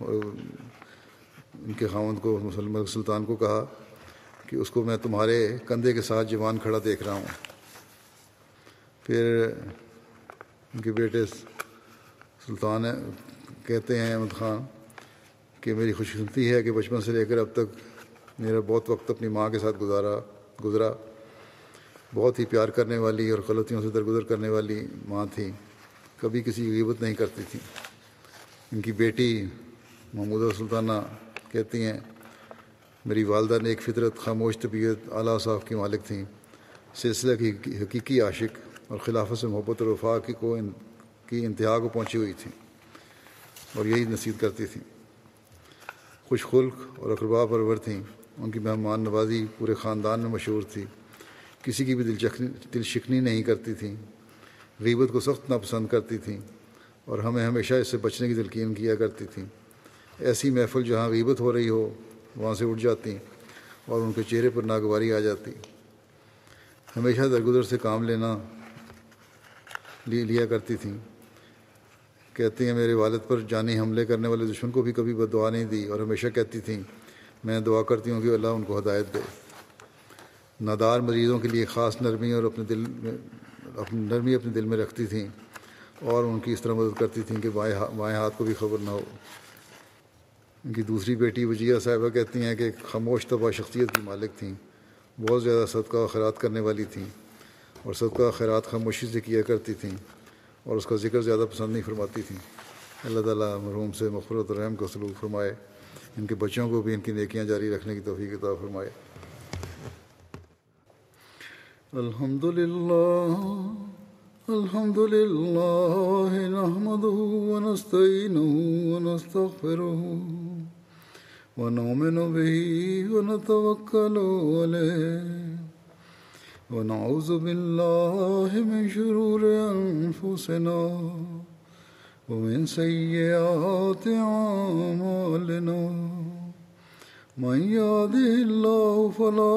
ان کے خاوند کو، مسلم سلطان کو کہا کہ اس کو میں تمہارے کندھے کے ساتھ جوان کھڑا دیکھ رہا ہوں۔ پھر ان کے بیٹے سلطان کہتے ہیں، احمد خان، کہ میری خوش قسمتی ہے کہ بچپن سے لے کر اب تک میرا بہت وقت اپنی ماں کے ساتھ گزارا، گزرا۔ بہت ہی پیار کرنے والی اور غلطیوں سے درگزر کرنے والی ماں تھی کبھی کسی کی غیبت نہیں کرتی تھی۔ ان کی بیٹی محمودہ سلطانہ کہتی ہیں، میری والدہ نے ایک فطرت خاموش طبیعت اعلیٰ صاحب کی مالک تھیں، سلسلہ کی حقیقی عاشق اور خلافت سے محبت اور وفا کی کو ان کی انتہا کو پہنچی ہوئی تھیں اور یہی نصیب کرتی تھیں خوش خلق اور اقربا پرور تھیں۔ ان کی مہمان نوازی پورے خاندان میں مشہور تھی۔ کسی کی بھی دل شکنی نہیں کرتی تھیں۔ غیبت کو سخت ناپسند کرتی تھیں اور ہمیں ہمیشہ اس سے بچنے کی تلقین کیا کرتی تھیں۔ ایسی محفل جہاں غیبت ہو رہی ہو، وہاں سے اٹھ جاتی اور ان کے چہرے پر ناگواری آ جاتی۔ ہمیشہ درگزر سے کام لینا لیا کرتی تھیں۔ کہتی ہیں، میرے والد پر جانی حملے کرنے والے دشمن کو بھی کبھی بد دعا نہیں دی اور ہمیشہ کہتی تھیں، میں دعا کرتی ہوں کہ اللہ ان کو ہدایت دے۔ نادار مریضوں کے لیے خاص نرمی اور اپنے دل میں اپنی نرمی اپنے دل میں رکھتی تھیں اور ان کی اس طرح مدد کرتی تھیں کہ بائیں بائیں ہاتھ کو بھی خبر نہ ہو۔ ان کی دوسری بیٹی وجیہ صاحبہ کہتی ہیں کہ خاموش طبع شخصیت کی مالک تھیں، بہت زیادہ صدقہ و خیرات کرنے والی تھیں اور صدقہ خیرات خاموشی سے کیا کرتی تھیں اور اس کا ذکر زیادہ پسند نہیں فرماتی تھیں۔ اللہ تعالیٰ مرحوم سے مغفرت الرحم کا سلوک فرمائے، ان کے بچوں کو بھی ان کی نیکیاں جاری رکھنے کی توفیق کتاب فرمائے۔ الحمد للہ الحمد للہ نحمده ونستعینه ونستغفره ونؤمن به ونتوكل عليه ونعوذ بالله من شرور أنفسنا ومن سيئات أعمالنا من يهده الله فلا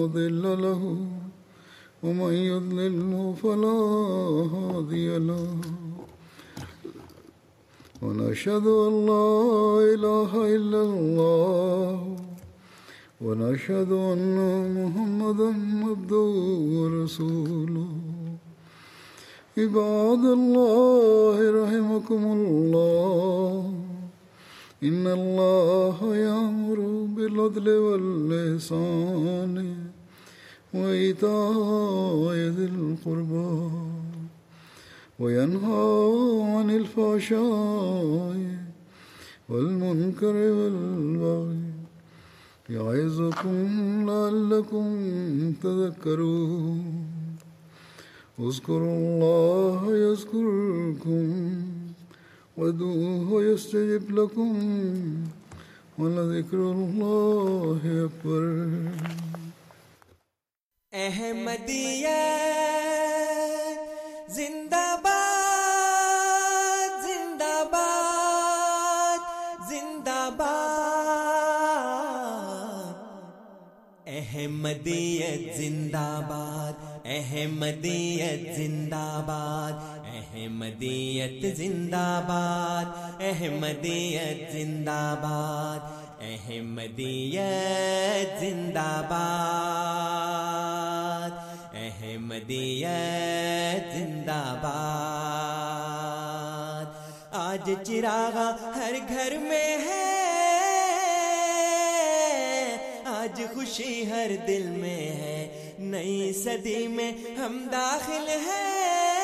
مضل له ومن يضلله فلا هادي له. ونشهد أن لا إله إلا الله. ونشهد أن محمدا عبده ورسوله. عباد الله رحمكم الله. إن الله يأمر بالعدل والإحسان. وإيتاء ذي القربى وينهى عن الفحشاء والمنكر والبغي يعظكم لعلكم تذكرون اذكروا الله يذكركم وادعوه يستجب لكم ولذكر الله أكبر احمدیت، زندہ باد زندہ باد زندہ باد۔ احمدیت، زندہ باد۔ احمدیت، زندہ باد۔ احمدیت، زندہ باد۔ احمدیت، زندہ باد۔ احمدیت زندہ باد۔ احمدیت زندہ باد۔ آج چراغا ہر گھر میں ہے۔ آج خوشی ہر دل میں ہے۔ نئی صدی میں ہم داخل ہیں۔